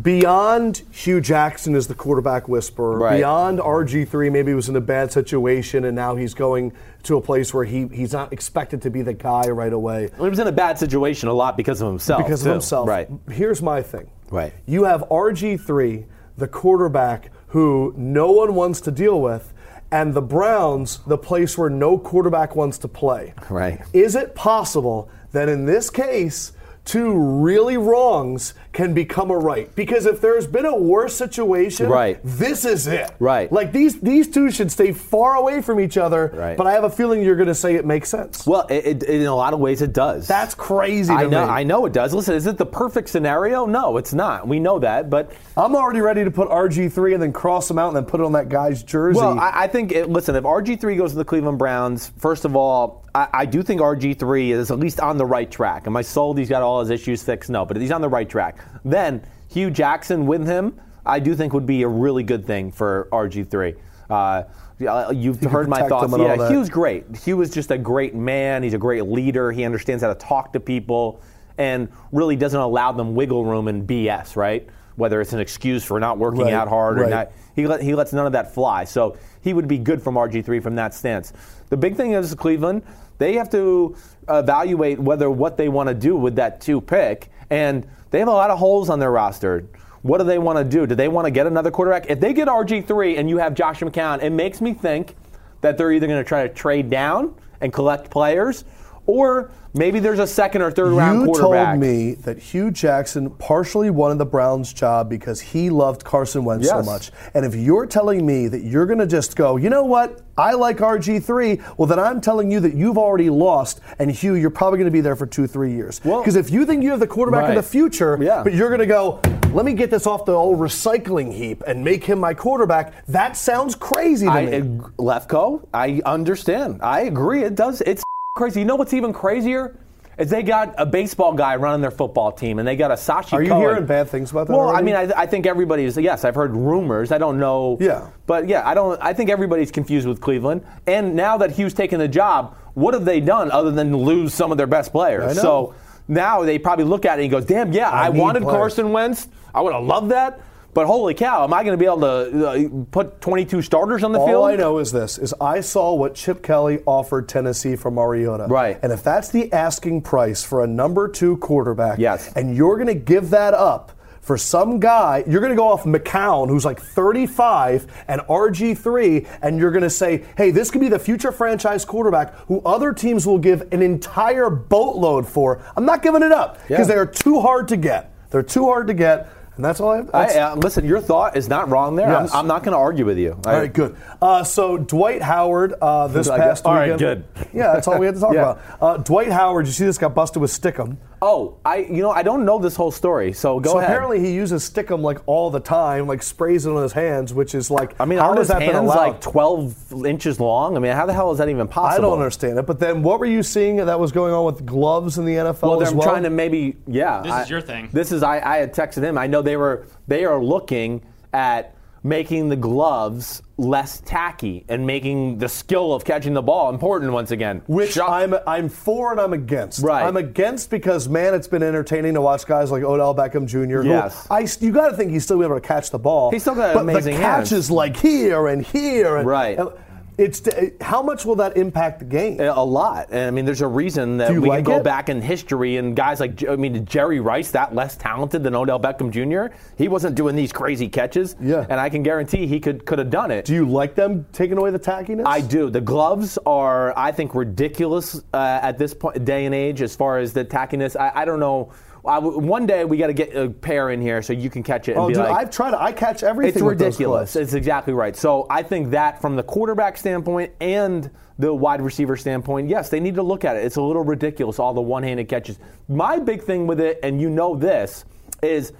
beyond Hue Jackson is the quarterback whisperer, Right. beyond RG3 maybe he was in a bad situation and now he's going to a place where he, he's not expected to be the guy right away he was in a bad situation a lot because of himself. because too. of himself. Right. Here's my thing. Right. You have RG3, the quarterback who no one wants to deal with, and the Browns, the place where no quarterback wants to play. Right. Is it possible that in this case, two really wrongs can become a right? Because if there's been a worse situation, Right. this is it. Right. Like these these two should stay far away from each other. Right. But I have a feeling you're going to say it makes sense. Well, it, it, in a lot of ways, it does. That's crazy to I know. me. I know it does. Listen, is it the perfect scenario? No, it's not. We know that, but I'm already ready to put RG3 and then cross him out and then put it on that guy's jersey. well, I, I think. It, listen, if RG three goes to the Cleveland Browns, first of all, I, I do think RG three is at least on the right track. Am I sold? He's got all his issues fixed? No, but he's on the right track. Then Hue Jackson with him, I do think would be a really good thing for RG three. Uh, you've can heard my thoughts. him and all Yeah. Hue's great. Hue is just a great man. He's a great leader. He understands how to talk to people and really doesn't allow them wiggle room and BS, right? Whether it's an excuse for not working Right, out hard or right. not. He, let, he lets none of that fly. So he would be good from RG3 from that stance. The big thing is Cleveland, they have to evaluate whether what they want to do with that two pick. And they have a lot of holes on their roster. What do they want to do? Do they want to get another quarterback? If they get RG3 and you have Josh McCown, it makes me think that they're either going to try to trade down and collect players, or maybe there's a second or third round you quarterback. told me that Hue Jackson partially wanted the Browns job because he loved Carson Wentz so much. And if you're telling me that you're going to just go, you know what, I like RG3, well, then I'm telling you that you've already lost, and Hue, you're probably going to be there for two, three years. Well- Because if you think you have the quarterback of the future, Yeah. but you're going to go, let me get this off the old recycling heap and make him my quarterback, that sounds crazy to I, me. ag- Lefkoe, I understand. I agree. It does. It's crazy. You know what's even crazier? Is they got a baseball guy running their football team, and they got a Sashi. Are you Cohen. hearing bad things about that Well, I mean, I, I think everybody is. Yes, I've heard rumors. I don't know. Yeah. But yeah, I don't. I think everybody's confused with Cleveland. And now that Hue's taking the job, what have they done other than lose some of their best players? I. So now they probably look at it and goes, "Damn, yeah, I, need wanted players." Carson Wentz. I would have loved that." But holy cow, am I going to be able to uh, put 22 starters on the All field? All I know is this: is I saw what Chip Kelly offered Tennessee for Mariota. Right. And if that's the asking price for a number two quarterback, Yes. and you're going to give that up for some guy, you're going to go off McCown, who's like 35, and RG3, and you're going to say, hey, this could be the future franchise quarterback who other teams will give an entire boatload for. I'm not giving it up because Yeah. they are too hard to get. They're too hard to get, and that's all I have. I, uh, listen, your thought is not wrong there. Yes. I'm, I'm not going to argue with you. All right, good. Uh, so Dwight Howard uh, this past all right, weekend. good. Yeah, that's all we had to talk Yeah. about. Uh, Dwight Howard, you see this got busted with Stickum. Oh, I you know I don't know this whole story, so go so ahead. apparently he uses stickum like all the time, like sprays it on his hands, which is like I mean, how aren't has that been hands allowed? like 12 inches long? I mean, how the hell is that even possible? I don't understand it. But then, what were you seeing that was going on with gloves in the NFL Well, they're well? trying to maybe, yeah. This is your thing. This is I, I had texted him. I know they were they are looking at making the gloves less tacky and making the skill of catching the ball important once again. Which I'm I'm for and I'm against. Right. I'm against because man, it's been entertaining to watch guys like Odell Beckham Jr. who Yes. I you got to think he's still able to catch the ball. He's still got but amazing the hands. catches like here and here. And, Right. and it's how much will that impact the game? A lot. And I mean, there's a reason that we like can go it? back in history and guys like, I mean, Jerry Rice, that less talented than Odell Beckham Jr., he wasn't doing these crazy catches. Yeah. And I can guarantee he could could have done it. Do you like them taking away the tackiness? I do. The gloves are, I think, ridiculous uh, at this point, day and age, as far as the tackiness. I, I don't know. I w one day we got to get a pair in here so you can catch it and Oh, dude, like, I've tried. I catch everything. it's ridiculous. It's exactly right. So I think that from the quarterback standpoint and the wide receiver standpoint, yes, they need to look at it. It's a little ridiculous, all the one-handed catches. My big thing with it, and you know this, is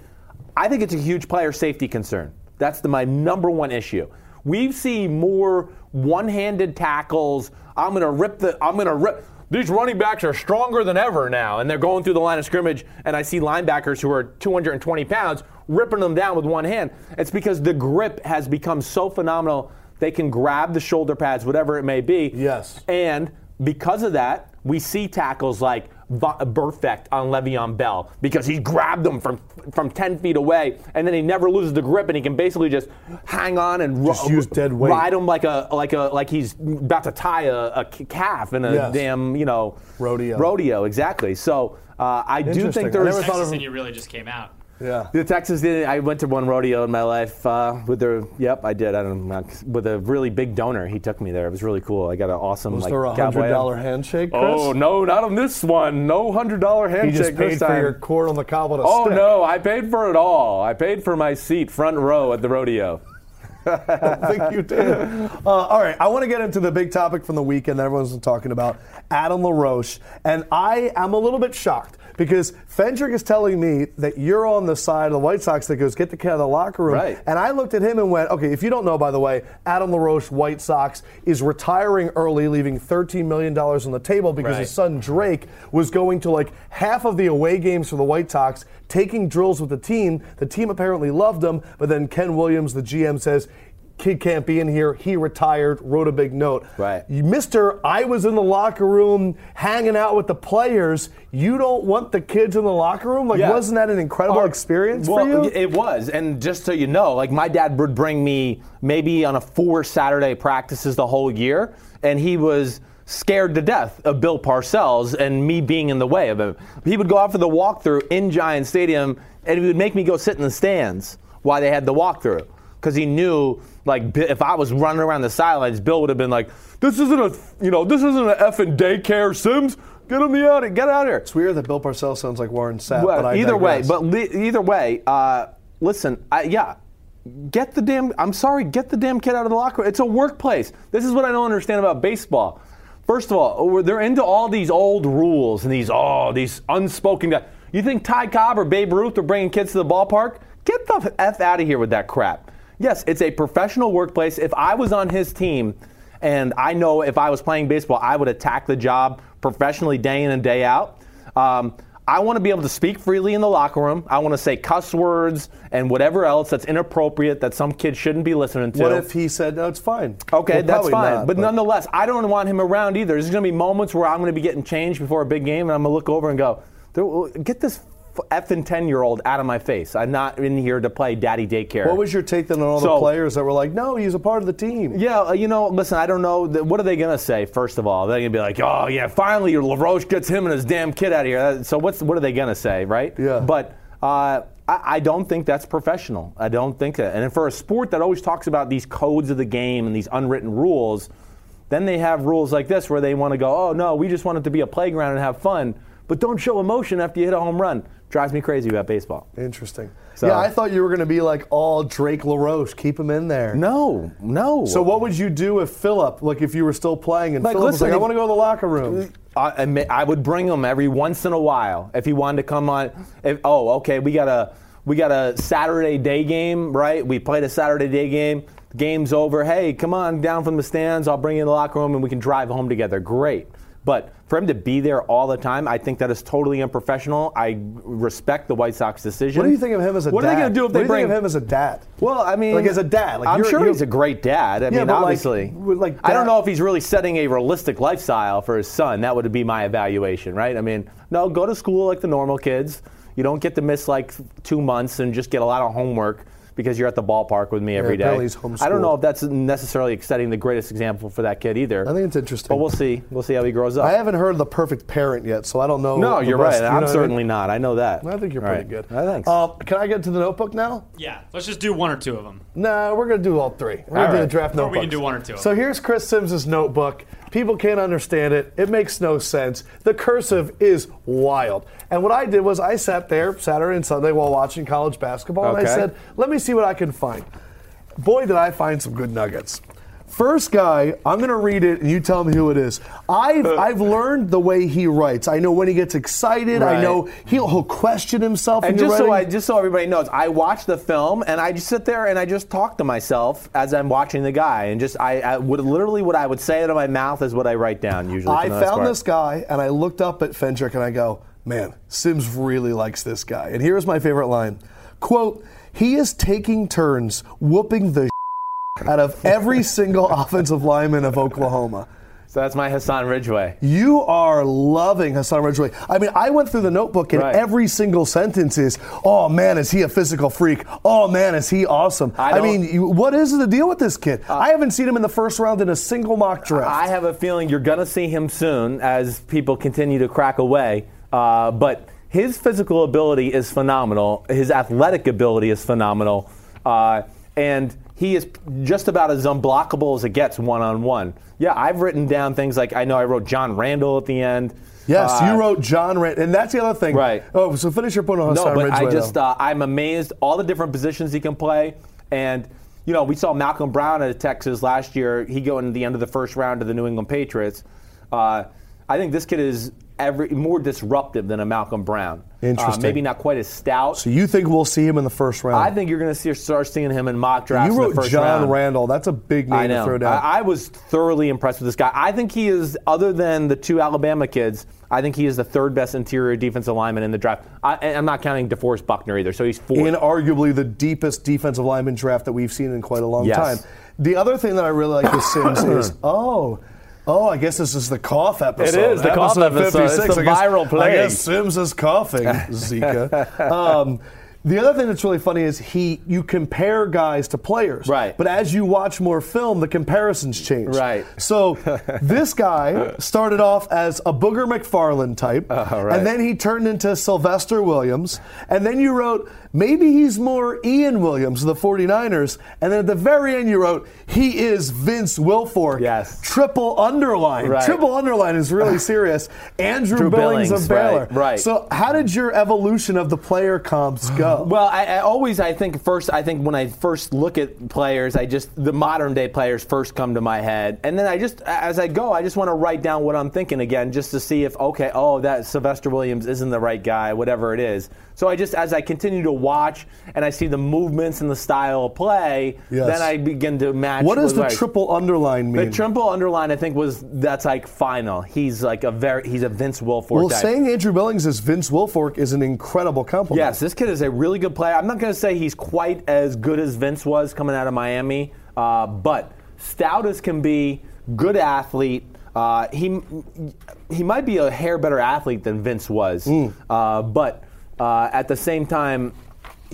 I think it's a huge player safety concern. That's the, my number one issue. We've seen more one-handed tackles. I'm going to rip the. I'm to rip. These running backs are stronger than ever now, and they're going through the line of scrimmage, and I see linebackers who are 220 pounds ripping them down with one hand. It's because the grip has become so phenomenal. They can grab the shoulder pads, whatever it may be. Yes. And because of that, we see tackles like Va- Burfict on Le'Veon Bell because he grabbed them from from 10 feet away, and then he never loses the grip, and he can basically just hang on and Just use dead weight. ride him like a like a like he's about to tie a, a calf in a Yes. damn you know Rodeo. Rodeo, exactly. So uh, I do Interesting. think I there's never thought of- and you really just came out. Yeah. the Texas did. I went to one rodeo in my life uh, with the. Yep, I did. I don't know with a really big donor. He took me there. It was really cool. I got an awesome Was like there a cowboy hundred dollar handshake, Chris? Oh no, not on this one. No hundred dollar He handshake just paid for your cord on the cob with a oh stick. no, I paid for it all. I paid for my seat front row at the rodeo. I think you did. Uh, all right, I want to get into the big topic from the weekend that everyone's been talking about, Adam LaRoche. And I am a little bit shocked because Fendrick is telling me that you're on the side of the White Sox that goes, get the kid out of the locker room. Right. And I looked at him and went, okay, if you don't know, by the way, Adam LaRoche, White Sox, is retiring early, leaving $13 million on the table because Right. his son Drake was going to like half of the away games for the White Sox, taking drills with the team. The team apparently loved him, but then Ken Williams, the GM, says, Kid can't be in here. He retired, wrote a big note. Right. Mister, I was in the locker room hanging out with the players. You don't want the kids in the locker room? Like, Yeah. wasn't that an incredible Our- experience well, for you? It was, and just so you know, like my dad would bring me maybe on a four Saturday practices the whole year, and he was scared to death of Bill Parcells and me being in the way of him. He would go out for the walkthrough in Giant Stadium, and he would make me go sit in the stands while they had the walkthrough, because he knew like if I was running around the sidelines, Bill would have been like, "This isn't a, you know, this isn't an effing daycare, Simms." Get him the out of get out of here. it's weird that Bill Parcells sounds like Warren Sapp, Well, but I either way, but li- either way, uh, listen, I, yeah, get the damn. I'm sorry, get the damn kid out of the locker room. It's a workplace. This is what I don't understand about baseball. First of all, they're into all these old rules and these oh these unspoken. guys. You think Ty Cobb or Babe Ruth are bringing kids to the ballpark? Get the f out of here with that crap. Yes, it's a professional workplace. If I was on his team, and I know if I was playing baseball, I would attack the job professionally day in and day out. Um, I want to be able to speak freely in the locker room. I want to say cuss words and whatever else that's inappropriate that some kid shouldn't be listening to. what if he said, no, it's fine? Okay, Well, that's fine. not, but, nonetheless, I don't want him around either. There's going to be moments where I'm going to be getting changed before a big game, and I'm going to look over and go, get this effing 10 year old out of my face. I'm not in here to play daddy daycare. What was your take then on all the players that were like, no, he's a part of the team? Yeah, uh, you know, listen, I don't know. What are they going to say, first of all? They're going to be like, oh, yeah, finally LaRoche gets him and his damn kid out of here. Uh, So what's, what are they going to say, right? Yeah. But uh, I, I don't think that's professional. I don't think that. And for a sport that always talks about these codes of the game and these unwritten rules, then they have rules like this where they want to go, oh, no, we just want it to be a playground and have fun. But don't show emotion after you hit a home run. Drives me crazy about baseball. Interesting. So- yeah, I thought you were going to be like all Drake LaRoche. Keep him in there. No, no. So what would you do if Philip, like if you were still playing and Like, Philip was like, I want to go to the locker room? I, I I would bring him every once in a while if he wanted to come on. If, oh, okay, we got a we got a Saturday day game, right? We played a Saturday day game. Game's over. Hey, come on down from the stands. I'll bring you in the locker room and we can drive home together. Great. But for him to be there all the time, I think that is totally unprofessional. I respect the White Sox decision. What do you think of him as a what dad? are they going to do if what they do you think of him as a dad? Well, I mean, Like, as a dad, like, I'm you're- sure you're- he's a great dad. I Yeah, mean, but, like, obviously, like, I don't know if he's really setting a realistic lifestyle for his son. That would be my evaluation, right? I mean, no, go to school like the normal kids. You don't get to miss like two months and just get a lot of homework because you're at the ballpark with me every day. apparently he's I don't know if that's necessarily setting the greatest example for that kid either. I think it's interesting. But we'll see. We'll see how he grows up. I haven't heard the perfect parent yet, so I don't know. no, you're best- right. you know I'm what I certainly mean? not. I know that. I think you're All pretty right. good. Uh, thanks. Uh, can I get to the notebook now? Yeah, let's just do one or two of them. No, we're going to do all three. We're going All to do the right. draft Or notebook. we can do one or two. So here's Chris Simms' notebook. People can't understand it. It makes no sense. The cursive is wild. And what I did was I sat there Saturday and Sunday while watching college basketball, and I said, let me see what I can find. Boy, did I find some good nuggets. First guy, I'm going to read it and you tell me who it is. I've, uh. I've learned the way he writes. I know when he gets excited. I know he'll, he'll question himself. And just so I just so everybody knows, I watch the film and I just sit there and I just talk to myself as I'm watching the guy and just I, I would literally what I would say out of my mouth is what I write down usually. I for the most found part. this guy and I looked up at Fendrick and I go, man, Simms really likes this guy. And here's my favorite line quote, he is taking turns whooping the out of every single offensive lineman of Oklahoma. So that's my Hassan Ridgeway. You are loving Hassan Ridgeway. I mean, I went through the notebook and Right. every single sentence is, oh man, is he a physical freak? Oh man, is he awesome? I I, Uh, mean, you, what is the deal with this kid? I haven't seen him in the first round in a single mock draft. I have a feeling you're going to see him soon as people continue to crack away. Uh, but his physical ability is phenomenal. His athletic ability is phenomenal. Uh, and he is just about as unblockable as it gets one on one. Yeah, I've written down things like I know I wrote John Randle at the end. Yes, Uh, you wrote John Rand, and that's the other thing. Right. Oh, so finish your point on No, Hassan but Ridgeway. I just uh, I'm amazed all the different positions he can play, and you know we saw Malcolm Brown at Texas last year. He go in the end of the first round to the New England Patriots. Uh, I think this kid is every more disruptive than a Malcolm Brown. Uh, Interesting. maybe not quite as stout. so you think we'll see him in the first round? I think you're going to see start seeing him in mock drafts. you wrote John round. Randle. That's a big name to throw down. I, I was thoroughly impressed with this guy. I think he is, other than the two Alabama kids, I think he is the third best interior defensive lineman in the draft. I, and I'm not counting DeForest Buckner either, so he's fourth. in arguably the deepest defensive lineman draft that we've seen in quite a long Yes. time. The other thing that I really like with Simms is oh. Oh, I guess this is the cough episode. It is the cough episode. It's the I guess, viral I guess Simms is coughing, Zika. Um, the other thing that's really funny is he you compare guys to players. Right. But as you watch more film, the comparisons change. Right. So this guy started off as a Booger McFarland type, Oh, right. and then he turned into Sylvester Williams, and then you wrote maybe he's more Ian Williams of the 49ers, and then at the very end you wrote he is Vince Wilfork. Yes. Triple underline. Right. Triple underline is really serious. Andrew Drew Billings, Billings, of Baylor. right, right. So how did your evolution of the player comps go? Well, I, I always, I think first, I think when I first look at players, I just the modern day players first come to my head, and then I just, as I go, I just want to write down what I'm thinking again, just to see if okay, oh, that Sylvester Williams isn't the right guy, whatever it is. So I just, as I continue to watch and I see the movements and the style of play, Yes. then I begin to match. what does the my- triple underline mean? The triple underline, I think, was that's like final. He's like a very, he's a Vince Wilfork well, type. saying Andrew Billings is Vince Wilfork is an incredible compliment. Yes, this kid is a really good player. I'm not going to say he's quite as good as Vince was coming out of Miami, uh, but stout as can be, good athlete. Uh, he he might be a hair better athlete than Vince was, uh, but uh, at the same time,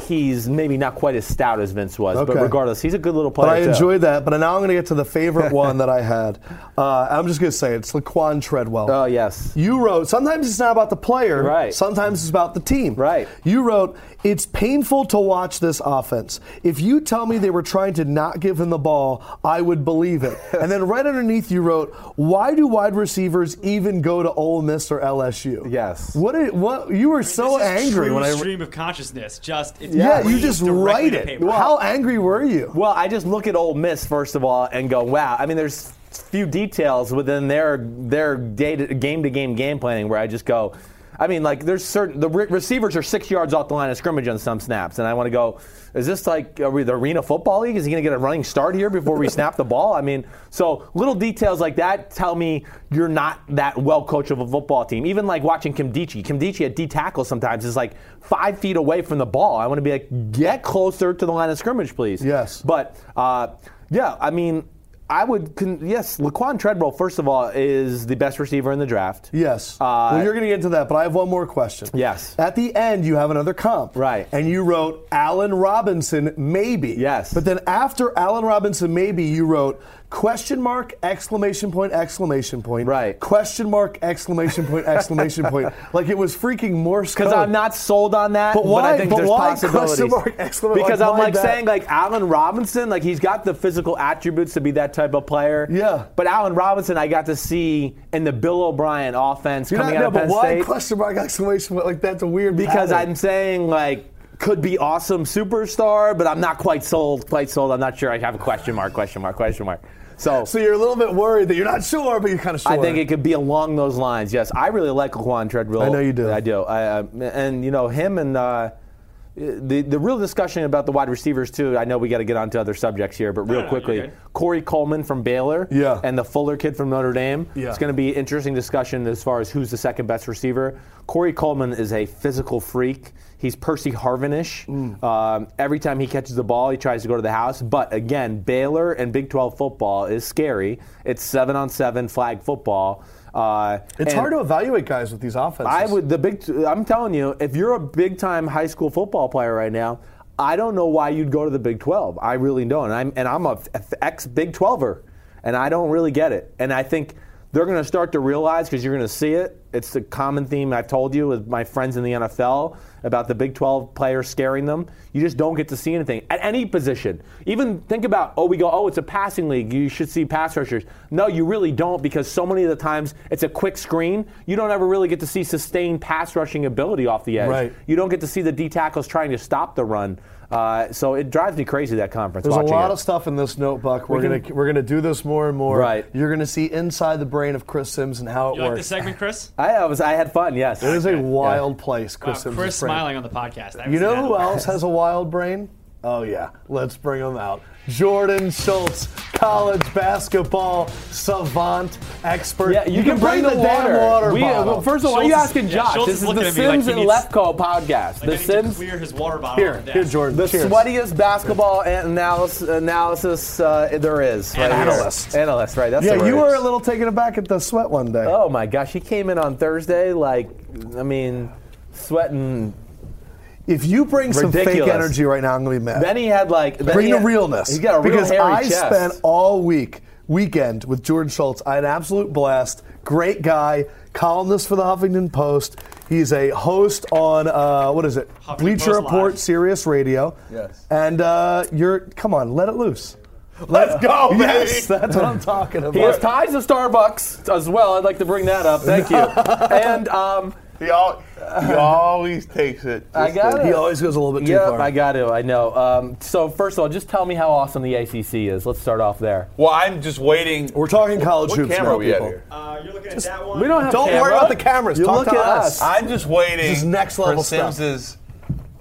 he's maybe not quite as stout as Vince was. But regardless, he's a good little player. But I too. enjoyed that. But now I'm going to get to the favorite one that I had. Uh, I'm just going to say it. it's Laquan Treadwell. Oh yes. You wrote, sometimes it's not about the player, Right. sometimes it's about the team. Right. You wrote, it's painful to watch this offense. If you tell me they were trying to not give him the ball, I would believe it. and then right underneath you wrote, why do wide receivers even go to Ole Miss or LSU? Yes. What did, what you were so this is angry true when I stream of consciousness. Just it's Yeah, you just write it. paper. How angry were you? Well, I just look at Ole Miss first of all and go, wow. I mean, there's few details within their their day to, game to game game planning where I just go. I mean, like there's certain the re- receivers are six yards off the line of scrimmage on some snaps, and I want to go. Is this like are we the Arena Football League? Is he going to get a running start here before we snap the ball? I mean, so little details like that tell me you're not that well coached of a football team. Even like watching Nkemdiche. Kim Dichie at D tackle sometimes is like five feet away from the ball. I want to be like, get closer to the line of scrimmage, please. Yes. But uh, yeah, I mean, I would con- yes, Laquan Treadwell. First of all, is the best receiver in the draft. Yes. Uh, well, you're going to get into that, but I have one more question. Yes. At the end, you have another comp. Right. And you wrote Allen Robinson, maybe. Yes. But then after Allen Robinson, maybe, you wrote question mark, exclamation point, exclamation point. Right. Question mark, exclamation point, exclamation point. Like it was freaking Morse code. Because I'm not sold on that, But why- I think but there's why possibilities. question mark, exclamation- point! because like, I'm like that? saying like Allen Robinson, like he's got the physical attributes to be that type of player. Yeah. But Allen Robinson, I got to see in the Bill O'Brien offense You're coming not, out no, of Penn but why State. question mark, exclamation point? Like that's a weird because pattern. I'm saying like could be awesome superstar, but I'm not quite sold. Quite sold. I'm not sure. I have a question mark. Question mark. Question mark. So. So you're a little bit worried that you're not sure, but you're kind of sure. I think it could be along those lines. Yes, I really like Laquan Treadwell. I know you do. I do. I, uh, and you know him and uh, the the real discussion about the wide receivers too. I know we got to get onto other subjects here, but real quickly, you're. Corey Coleman from Baylor, Yeah. and the Fuller kid from Notre Dame. Yeah. It's going to be an interesting discussion as far as who's the second best receiver. Corey Coleman is a physical freak. He's Percy Harvinish. Mm. Um, every time he catches the ball, he tries to go to the house. But again, Baylor and Big 12 football is scary. It's seven on seven flag football. Uh, It's hard to evaluate guys with these offenses. I would the big. I'm telling you, if you're a big time high school football player right now, I don't know why you'd go to the Big 12. I really don't. And I'm and I'm a ex Big 12er, and I don't really get it. And I think they're going to start to realize because you're going to see it. It's the common theme I've told you with my friends in the NFL about the Big 12 players scaring them. You just don't get to see anything at any position. Even think about, oh, we go, oh, it's a passing league. You should see pass rushers. No, you really don't because so many of the times it's a quick screen. You don't ever really get to see sustained pass rushing ability off the edge. Right. You don't get to see the D tackles trying to stop the run. Uh, so it drives me crazy that conference. There's a lot it. of stuff in this notebook. We're We can- gonna we're gonna do this more and more. Right. You're gonna see inside the brain of Chris Simms and how it You like works. this segment, Chris? I, I was I had fun. Yes. it is a Yeah. wild place, Wow, Chris Simms. Chris smiling on the podcast. You know who else has a wild brain? Oh yeah, let's bring him out. Jordan Schultz, college basketball savant expert. Yeah, you, can, bring, the, damn water. water we, bottle. well, first of all, why are you Schultz is- asking yeah, Josh? Schultz this is is the at me like Simms and needs- Lefkoe podcast. Like, the I need to Simms. clear his water bottle. here, on the here. Jordan. The cheers. sweatiest basketball analysis, analysis uh, there is. right here. Analyst. Analyst, right? That's the Yeah, word. you were a little taken aback at the sweat one day. Oh my gosh, he came in on Thursday like, I mean, sweating. If you bring some fake energy right now, I'm gonna be mad. Then he had like Bring he the had- realness. He's got a real because hairy I chest. spent all week weekend with Jordan Schultz. I had an absolute blast. Great guy, columnist for the Huffington Post. He's a host on uh, what is it? Huffington Bleacher Post Report, Live. Sirius Radio. Yes. And uh, you're come on, let it loose. Let's go, Yes, baby. that's what I'm talking about. He has ties to Starbucks as well. I'd like to bring that up. Thank you. and um, He, al- he always takes it. I got to- it. he always goes a little bit too Yep, far. I got to. I know. Um, so first of all, just tell me how awesome the ACC is. Let's start off there. Well, I'm just waiting. We're talking college What hoops camera now, are we at people. here? Uh, you're looking at that one. We don't have. Don't camera. worry about the cameras. You Talk look to at us. us. I'm just waiting This is next level for stuff. Simms's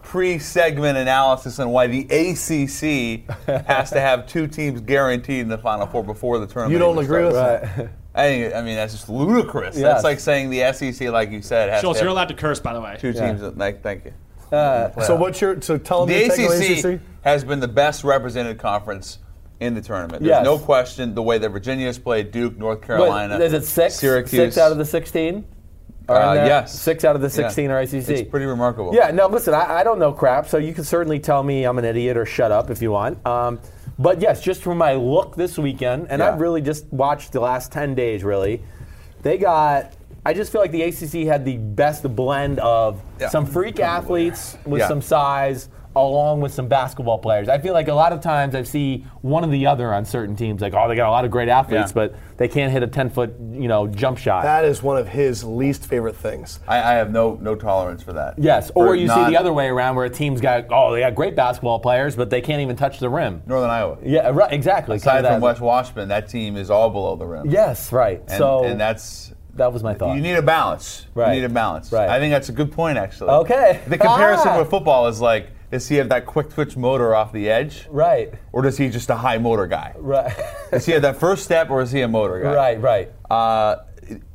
pre-segment analysis on why the ACC has to have two teams guaranteed in the Final Four before the tournament. You don't even agree with starts. that? Right. I, I mean, that's just ludicrous. Yes. That's like saying the SEC, like you said, has Schultz, to you're allowed to curse, by the way. two Yeah. teams. That, like, thank you. So what's your so tell me The your take on ACC, ACC? has been the best represented conference in the tournament. There's Yes. no question the way that Virginia has played Duke, North But Carolina. is it six? Syracuse. Six out of the sixteen. Uh, yes. Six out of the 16 are ACC. It's pretty remarkable. Yeah, no, listen, I, I don't know crap, so you can certainly tell me I'm an idiot or shut up if you want. Um, but yes, just from my look this weekend, and Yeah. I've really just watched the last 10 days, really, they got. I just feel like the ACC had the best blend of Yeah. some freak oh, athletes with Yeah. some size, along with some basketball players. I feel like a lot of times I see one or the other on certain teams, like, oh, they got a lot of great athletes, Yeah. but they can't hit a 10 foot, you know, jump shot. That is one of his least favorite things. I, I have no no tolerance for that. Yes, For or you see the other way around where a team's got oh they got great basketball players but they can't even touch the rim. Northern Iowa. Yeah, right, exactly. Aside Kinda from that- West Washburn, that team is all below the rim. Yes, right. And, so and that's that was my thought. you need a balance. Right. You need a balance. Right. I think that's a good point, actually. Okay. The comparison Ah. with football is like, does he have that quick twitch motor off the edge, right, or does he just a high motor guy? right, Does he have that first step, or is he a motor guy? right, right. Uh,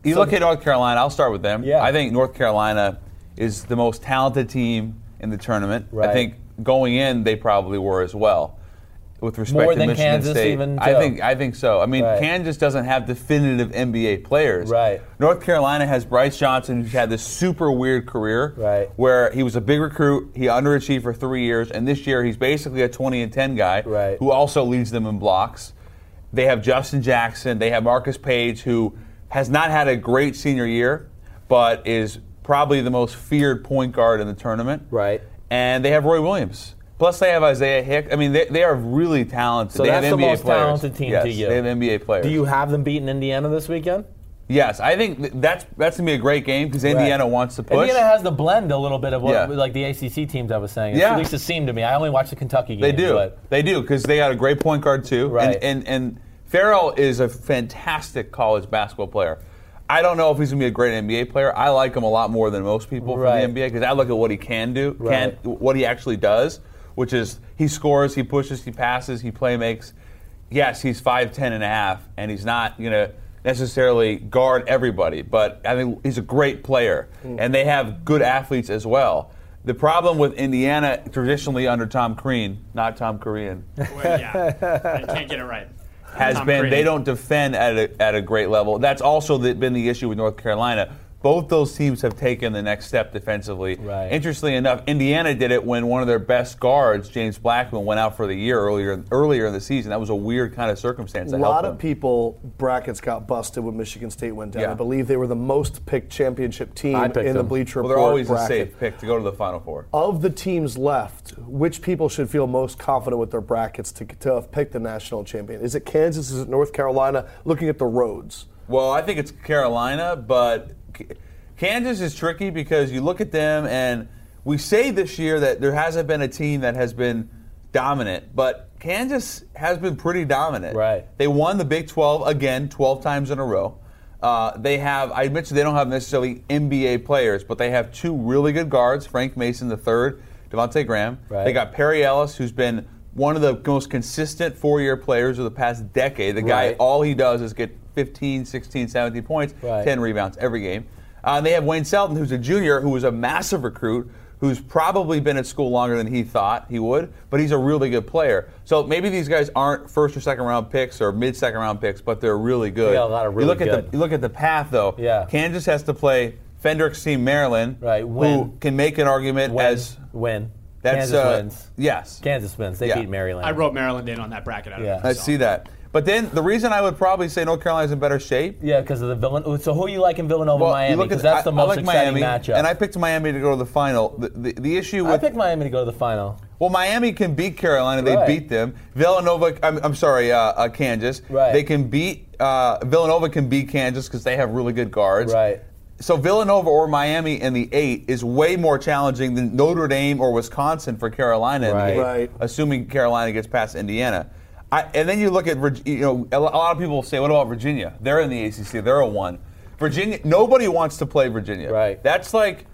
you look at North Carolina. I'll start with them. Yeah. I think North Carolina is the most talented team in the tournament. Right. I think going in, they probably were as well. With respect More to than Michigan Kansas State, even, I too. think I think so. I mean, Right. Kansas doesn't have definitive NBA players. Right. North Carolina has Brice Johnson, who's had this super weird career. Right. Where he was a big recruit, he underachieved for three years, and this year he's basically a 20 and 10 guy. Right. Who also leads them in blocks. They have Justin Jackson. They have Marcus Paige, who has not had a great senior year, but is probably the most feared point guard in the tournament. Right. And they have Roy Williams. Plus, they have Isaiah Hick. I mean, they, they are really talented. So they that's have the NBA most players. talented team yes, to you. They have NBA players. Do you have them beating Indiana this weekend? Yes, I think th- that's that's gonna be a great game because Indiana Right. wants to push. Indiana has the blend a little bit of what Yeah. like the ACC teams I was saying. Yeah. At least it seemed to me. I only watched the Kentucky game. They do. But They do because they got a great point guard too. Right. And, and and Ferrell is a fantastic college basketball player. I don't know if he's gonna be a great NBA player. I like him a lot more than most people Right. for the NBA because I look at what he can do, can what he actually does, which is he scores, he pushes, he passes, he play makes. Yes, he's 5'10 and a half, and he's not gonna necessarily guard everybody, but I think he's a great player, mm. and they have good athletes as well. The problem with Indiana, traditionally under Tom Crean, not Tom Korean, Well, yeah, I can't get it right. has Tom been Brady. they don't defend at a, at a great level. That's also the, been the issue with North Carolina. Both those teams have taken the next step defensively. Right. Interestingly enough, Indiana did it when one of their best guards, James Blackmon, went out for the year earlier earlier in the season. That was a weird kind of circumstance. A lot of them. people brackets got busted when Michigan State went down. Yeah. I believe they were the most picked championship team in picked the them. Bleacher Well, they're Report always a safe pick to go to the Final Four. Of the teams left, which people should feel most confident with their brackets to, to have picked the national champion? Is it Kansas? Is it North Carolina? Looking at the roads. Well, I think it's Carolina, but K- Kansas is tricky because you look at them and we say this year that there hasn't been a team that has been dominant, but Kansas has been pretty dominant. Right. They won the Big 12 again 12 times in a row. Uh, they have, I mentioned they don't have necessarily NBA players, but they have two really good guards, Frank Mason III, Devontae Graham. Right. They got Perry Ellis, who's been one of the most consistent four-year players of the past decade. The guy, Right. all he does is get 15, 16, 17 points, Right. 10 rebounds every game. Uh, they have Wayne Selden, who's a junior, who was a massive recruit, who's probably been at school longer than he thought he would, but he's a really good player. So maybe these guys aren't first or second round picks or mid second round picks, but they're really good. They got a lot of you really look at good. the you look at the path though. Yeah. Kansas has to play Fendrick's team, Maryland, Right, who can make an argument Win. as win. that's Kansas uh, wins. Yes, Kansas wins. They Yeah. beat Maryland. I wrote Maryland in on that bracket. I Yeah. know if I see that. But then the reason I would probably say North Carolina's in better shape Yeah, because of the Villanova. So who you like in Villanova, Well, Miami? Because that's the I- most I like exciting Miami, matchup. and I picked Miami to go to the final. The, the, the issue I with picked Miami to go to the final. well, Miami can beat Carolina. They Right. beat them. Villanova. I'm, I'm sorry, uh, uh, Kansas. Right. They can beat uh, Villanova. Can beat Kansas because they have really good guards. Right. So Villanova or Miami in the eight is way more challenging than Notre Dame or Wisconsin for Carolina in Right. the eight, Right. assuming Carolina gets past Indiana. I, and then you look at you know a lot of people say, what about Virginia? They're in the ACC. They're a one. Virginia. Nobody wants to play Virginia. Right. That's like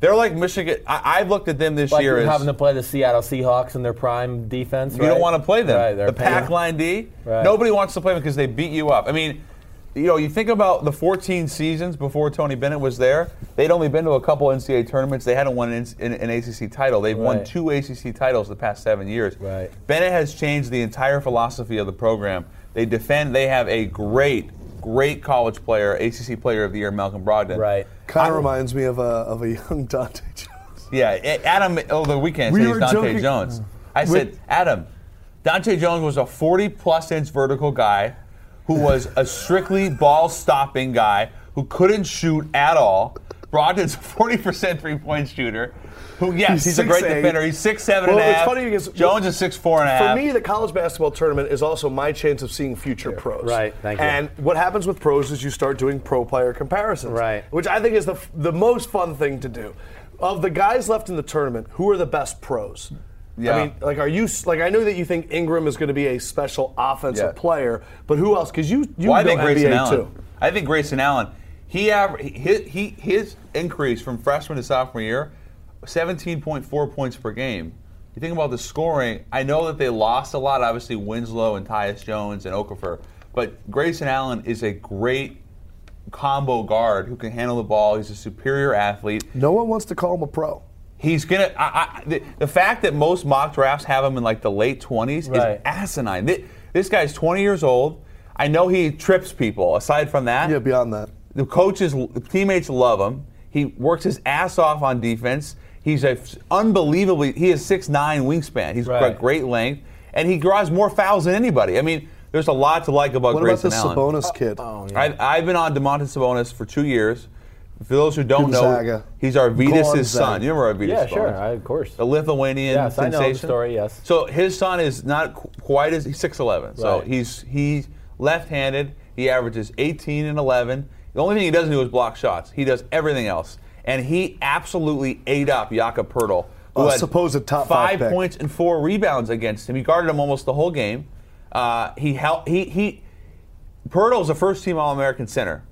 they're like Michigan. I, I've looked at them this Like year as having to play the Seattle Seahawks in their prime defense. you don't want to play them. Right, the pack line D. Right. Nobody wants to play them because they beat you up. I mean, you know, you think about the 14 seasons before Tony Bennett was there. They'd only been to a couple NCAA tournaments. They hadn't won an, an, an ACC title. They've won two ACC titles the past seven years. Right. Bennett has changed the entire philosophy of the program. They defend. They have a great, great college player, ACC Player of the Year, Malcolm Brogdon. Right. Kind of reminds me of a, of a young Dahntay Jones. Yeah, Adam Oh, the weekend We said were he's Dante joking- Jones. I said, Adam, Dahntay Jones was a 40 plus inch vertical guy who was a strictly ball stopping guy who couldn't shoot at all. Brogdon's a 40% three point shooter. Who, yes, He's he's, a great 6'8". defender. He's six seven Well, and a it's funny because- Jones is six four and a half. For me, the college basketball tournament is also my chance of seeing future pros. Right, thank you. And what happens with pros is you start doing pro player comparisons. Right. Which I think is the, the most fun thing to do. Of the guys left in the tournament, who are the best pros? Yeah. I mean, like, are you like? I know that you think Ingram is going to be a special offensive Yeah. player, but who else? Because you you well, I think Grayson NBA Allen. too. I think Grayson Allen. He, aver- he, he his increase from freshman to sophomore year, 17.4 points per game. You think about the scoring. I know that they lost a lot. Obviously, Winslow and Tyus Jones and Okafor, but Grayson Allen is a great combo guard who can handle the ball. He's a superior athlete. No one wants to call him a pro. He's gonna. I, I, the, the fact that most mock drafts have him in like the late twenties Right. is asinine. Thi- This guy's 20 years old. I know he trips people. Aside from that, Yeah, beyond that. the coaches, the teammates love him. He works his ass off on defense. He's a f- unbelievably. He has six nine wingspan. He's Right. got great length, and he draws more fouls than anybody. I mean, there's a lot to like about What about Grayson the Allen. Sabonis oh, kid? Oh, I've, I've been on Domantas Sabonis for two years. For those who don't Gonzaga. know, he's Arvydas' son. You remember Arvydas? Yeah, sure. I, of course. the Lithuanian Yes, I know the sensation. story, yes. So his son is not qu- quite as he's six eleven. So he's he's left-handed. He averages 18 and 11. The only thing he doesn't do is block shots. He does everything else, and he absolutely ate up Jakob Poeltl, who A had supposed top five five points and four rebounds against him. He guarded him almost the whole game. Uh, he helped. He he. Poeltl's a first-team All-American center.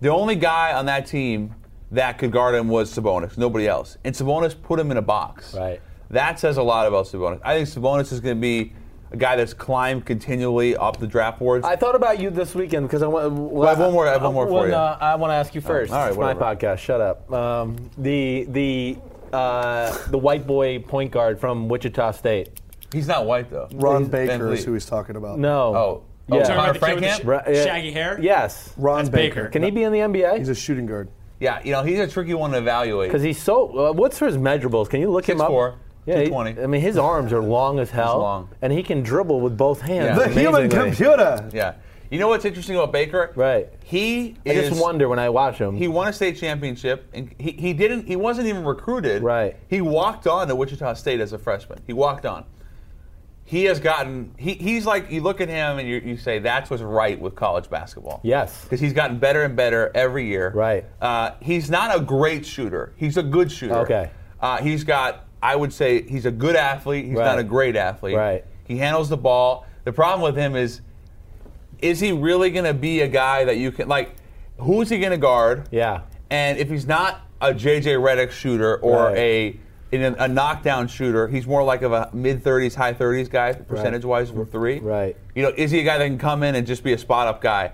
The only guy on that team that could guard him was Sabonis, nobody else. And Sabonis put him in a box. Right. That says a lot about Sabonis. I think Sabonis is going to be a guy that's climbed continually up the draft boards. I thought about you this weekend because I want. Well, I have one more- I have one more for you. no, I want to ask you first. all right, it's my podcast. Shut up. Um, the the uh, the white boy point guard from Wichita State. He's not white though. Ron He's Baker is who he's talking about. No. Oh, Yeah. Oh, Talking Connor about the kid with the sh- Right, yeah. Shaggy hair? Yes. Ron That's Baker. Baker. Can he be in the NBA? He's a shooting guard. Yeah, you know he's a tricky one to evaluate. Because he's so. Uh, what's his measurables? Can you look him up? 6'4", Yeah, he- 220. I mean, his arms are long as hell, long. and he can dribble with both hands. Yeah. The human computer. Yeah. You know what's interesting about Baker? Right. He I is. just wonder when I watch him. He won a state championship, and he, he didn't. He wasn't even recruited. Right. He walked on to Wichita State as a freshman. He walked on. He has gotten. He, he's like you look at him and you, you say that's what's right with college basketball. Yes. Because he's gotten better and better every year. Right. Uh, he's not a great shooter. He's a good shooter. Okay. Uh, he's got. I would say he's a good athlete. He's Right. not a great athlete. Right. He handles the ball. The problem with him is is he really going to be a guy that you can like? Who's he going to guard? Yeah. And if he's not a JJ Redick shooter or Right. a in a, a knockdown shooter, he's more like of a mid 30s, high 30s guy, percentage wise from mm-hmm. three. Right. You know, is he a guy that can come in and just be a spot up guy?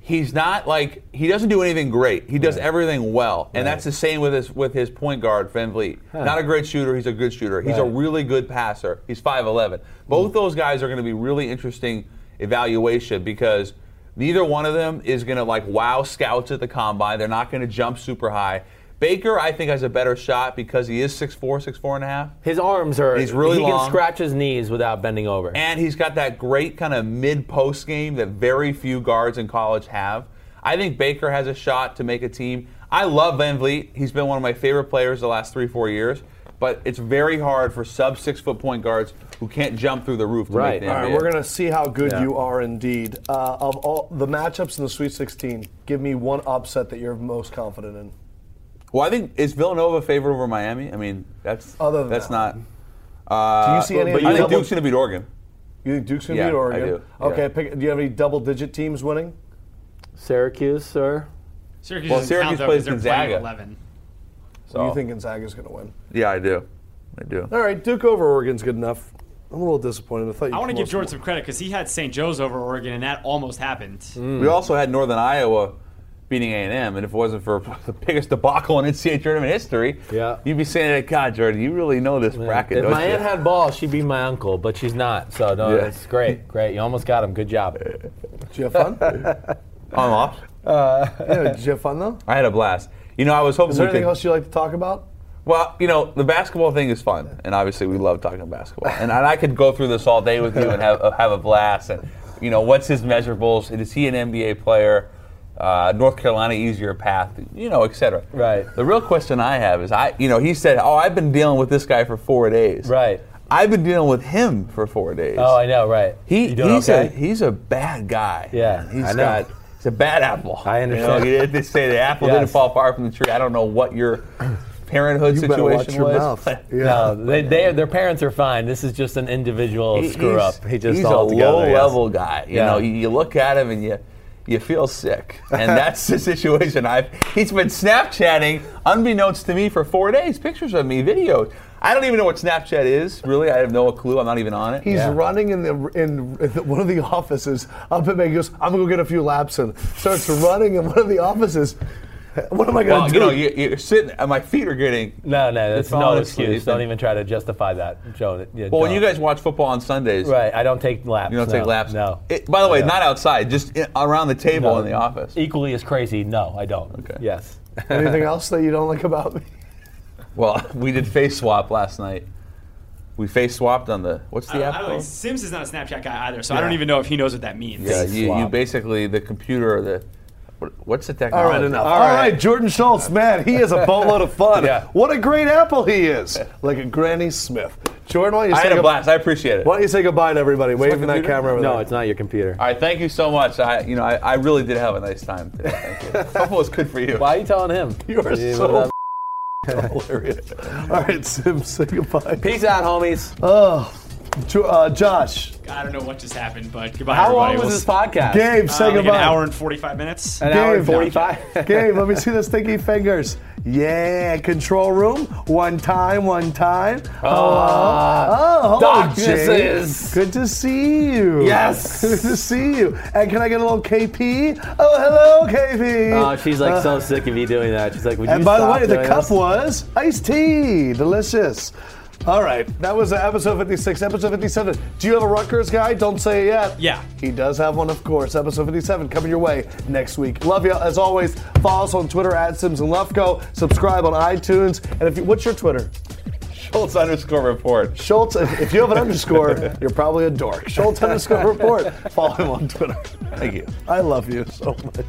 He's not like he doesn't do anything great. He does everything well, and that's the same with his with his point guard VanVleet. Not a great shooter. He's a good shooter. He's a really good passer. He's 5'11. Both mm. those guys are going to be really interesting evaluation because neither one of them is going to like wow scouts at the combine. They're not going to jump super high. Baker, I think, has a better shot because he is 6'4", 6'4 and a half. His arms are. He's really He long. can scratch his knees without bending over. And he's got that great kind of mid post game that very few guards in college have. I think Baker has a shot to make a team. I love VanVleet. He's been one of my favorite players the last three, four years. But it's very hard for sub six foot point guards who can't jump through the roof to Right. make the All right, we're going to see how good Yeah. you are indeed. Uh, of all the matchups in the Sweet 16, give me one upset that you're most confident in. Well, I think is Villanova favored over Miami. I mean, that's Other than that's that. not. Uh, Do you see any But of I think Duke's going to beat Oregon. You think Duke's going to Yeah, beat Oregon? I do. Okay, Yeah. pick, do you have any double-digit teams winning? Syracuse, or Syracuse Well, Syracuse count, though, plays 'cause they're playing Gonzaga. 11. So You think Gonzaga's going to win? Yeah, I do. I do. All right, Duke over Oregon's good enough. I'm a little disappointed. I thought you I want to give up Jordan some credit because he had St. Joe's over Oregon, and that almost happened. We also had Northern Iowa beating A&M, and if it wasn't for the biggest debacle in NCAA tournament history, Yeah. you'd be saying, "God, Jordan, you really know this bracket." if don't my you?" aunt had balls, she'd be my uncle, but she's not. So no, Yeah. it's great, great. You almost got him. Good job. Did you have fun? I'm off. Uh, yeah, did you have fun though? I had a blast. You know, I was hoping Is there we could. anything else you like to talk about? Well, you know, the basketball thing is fun, and obviously we love talking basketball. And, and I could go through this all day with you and have, have a blast. And you know, what's his measurables? Is he an NBA player? Uh, North Carolina easier path, you know, et cetera. Right. The real question I have is, I, you know, he said, "Oh, I've been dealing with this guy for four days." Right. I've been dealing with him for four days. Oh, I know, right. He, he's okay? a he's a bad guy. Yeah, he's I know. got he's a bad apple. I understand. You know, they say the apple didn't fall far from the tree. I don't know what your parenthood You situation watch your was. mouth. but Yeah. No, they, they, their parents are fine. This is just an individual he- screw up. He just he's a together. low yes. level guy. You Yeah. know, you, you look at him and you you feel sick, and that's the situation. I've he's been Snapchatting unbeknownst to me for four days. Pictures of me, videos. I don't even know what Snapchat is. Really, I have no clue. I'm not even on it. He's Yeah. running in the in the- one of the offices up at He goes, I'm gonna go get a few laps and Starts running in one of the offices. What am I gonna well, do? you know, you, you're sitting, and my feet are getting No, no, that's You're no excuse. Don't even try to justify that, Joe. Yeah, Well, when don't. you guys watch football on Sundays, Right, I don't take laps. you don't no, take laps. No. It- by the way, No. not outside, just in, around the table No. in the office. Equally as crazy, no, I don't. Okay. Yes. Anything else that you don't like about me? Well, we did face swap last night. We face swapped on the what's the don't, app I don't called? think Simms is not a Snapchat guy either, so I don't even know if he knows what that means. Yeah, you, you basically the computer or the what, what's the All technology? right, enough. All All right. right, Jordan Schultz, man, he is a boatload of fun. Yeah. What a great apple he is, like a Granny Smith. Jordan, why don't you I say had a goodbye- blast. I appreciate it. Why don't you say goodbye to everybody? Wave in that camera over No, there. it's not your computer. All right, thank you so much. I, you know, I, I really did have a nice time today. Thank you. Hope it was good for you. Why are you telling him? You are Yeah, so what hilarious. All right, Sim, say goodbye. Peace out, homies. Oh, Jo- uh, Josh, I don't know what just happened, but goodbye, How everybody. long was We'll this s- podcast? Gabe, say uh, like goodbye. an hour and 45 minutes. An hour and Gabe. 45. Gabe, let me see the stinky fingers. Yeah, control room. One time, one time. oh, hello, Doc, Jay. this is- Good to see you. Yes. Good to see you. And can I get a little KP? Oh, hello, KP. Oh, she's like so sick of you doing that. She's like, would you And by the way, the cup this? was iced tea. Delicious. All right, that was uh, episode 56. Episode 57. Do you have a Rutgers guy? Don't say it yet. Yeah. He does have one, of course. Episode 57 coming your way next week. Love you. As always, follow us on Twitter at Simms and Lefkoe. Subscribe on iTunes. And if you, what's your Twitter? Schultz underscore report. Schultz. If if you have an underscore, you're probably a dork. Schultz underscore report. Follow him on Twitter. Thank you. I love you so much.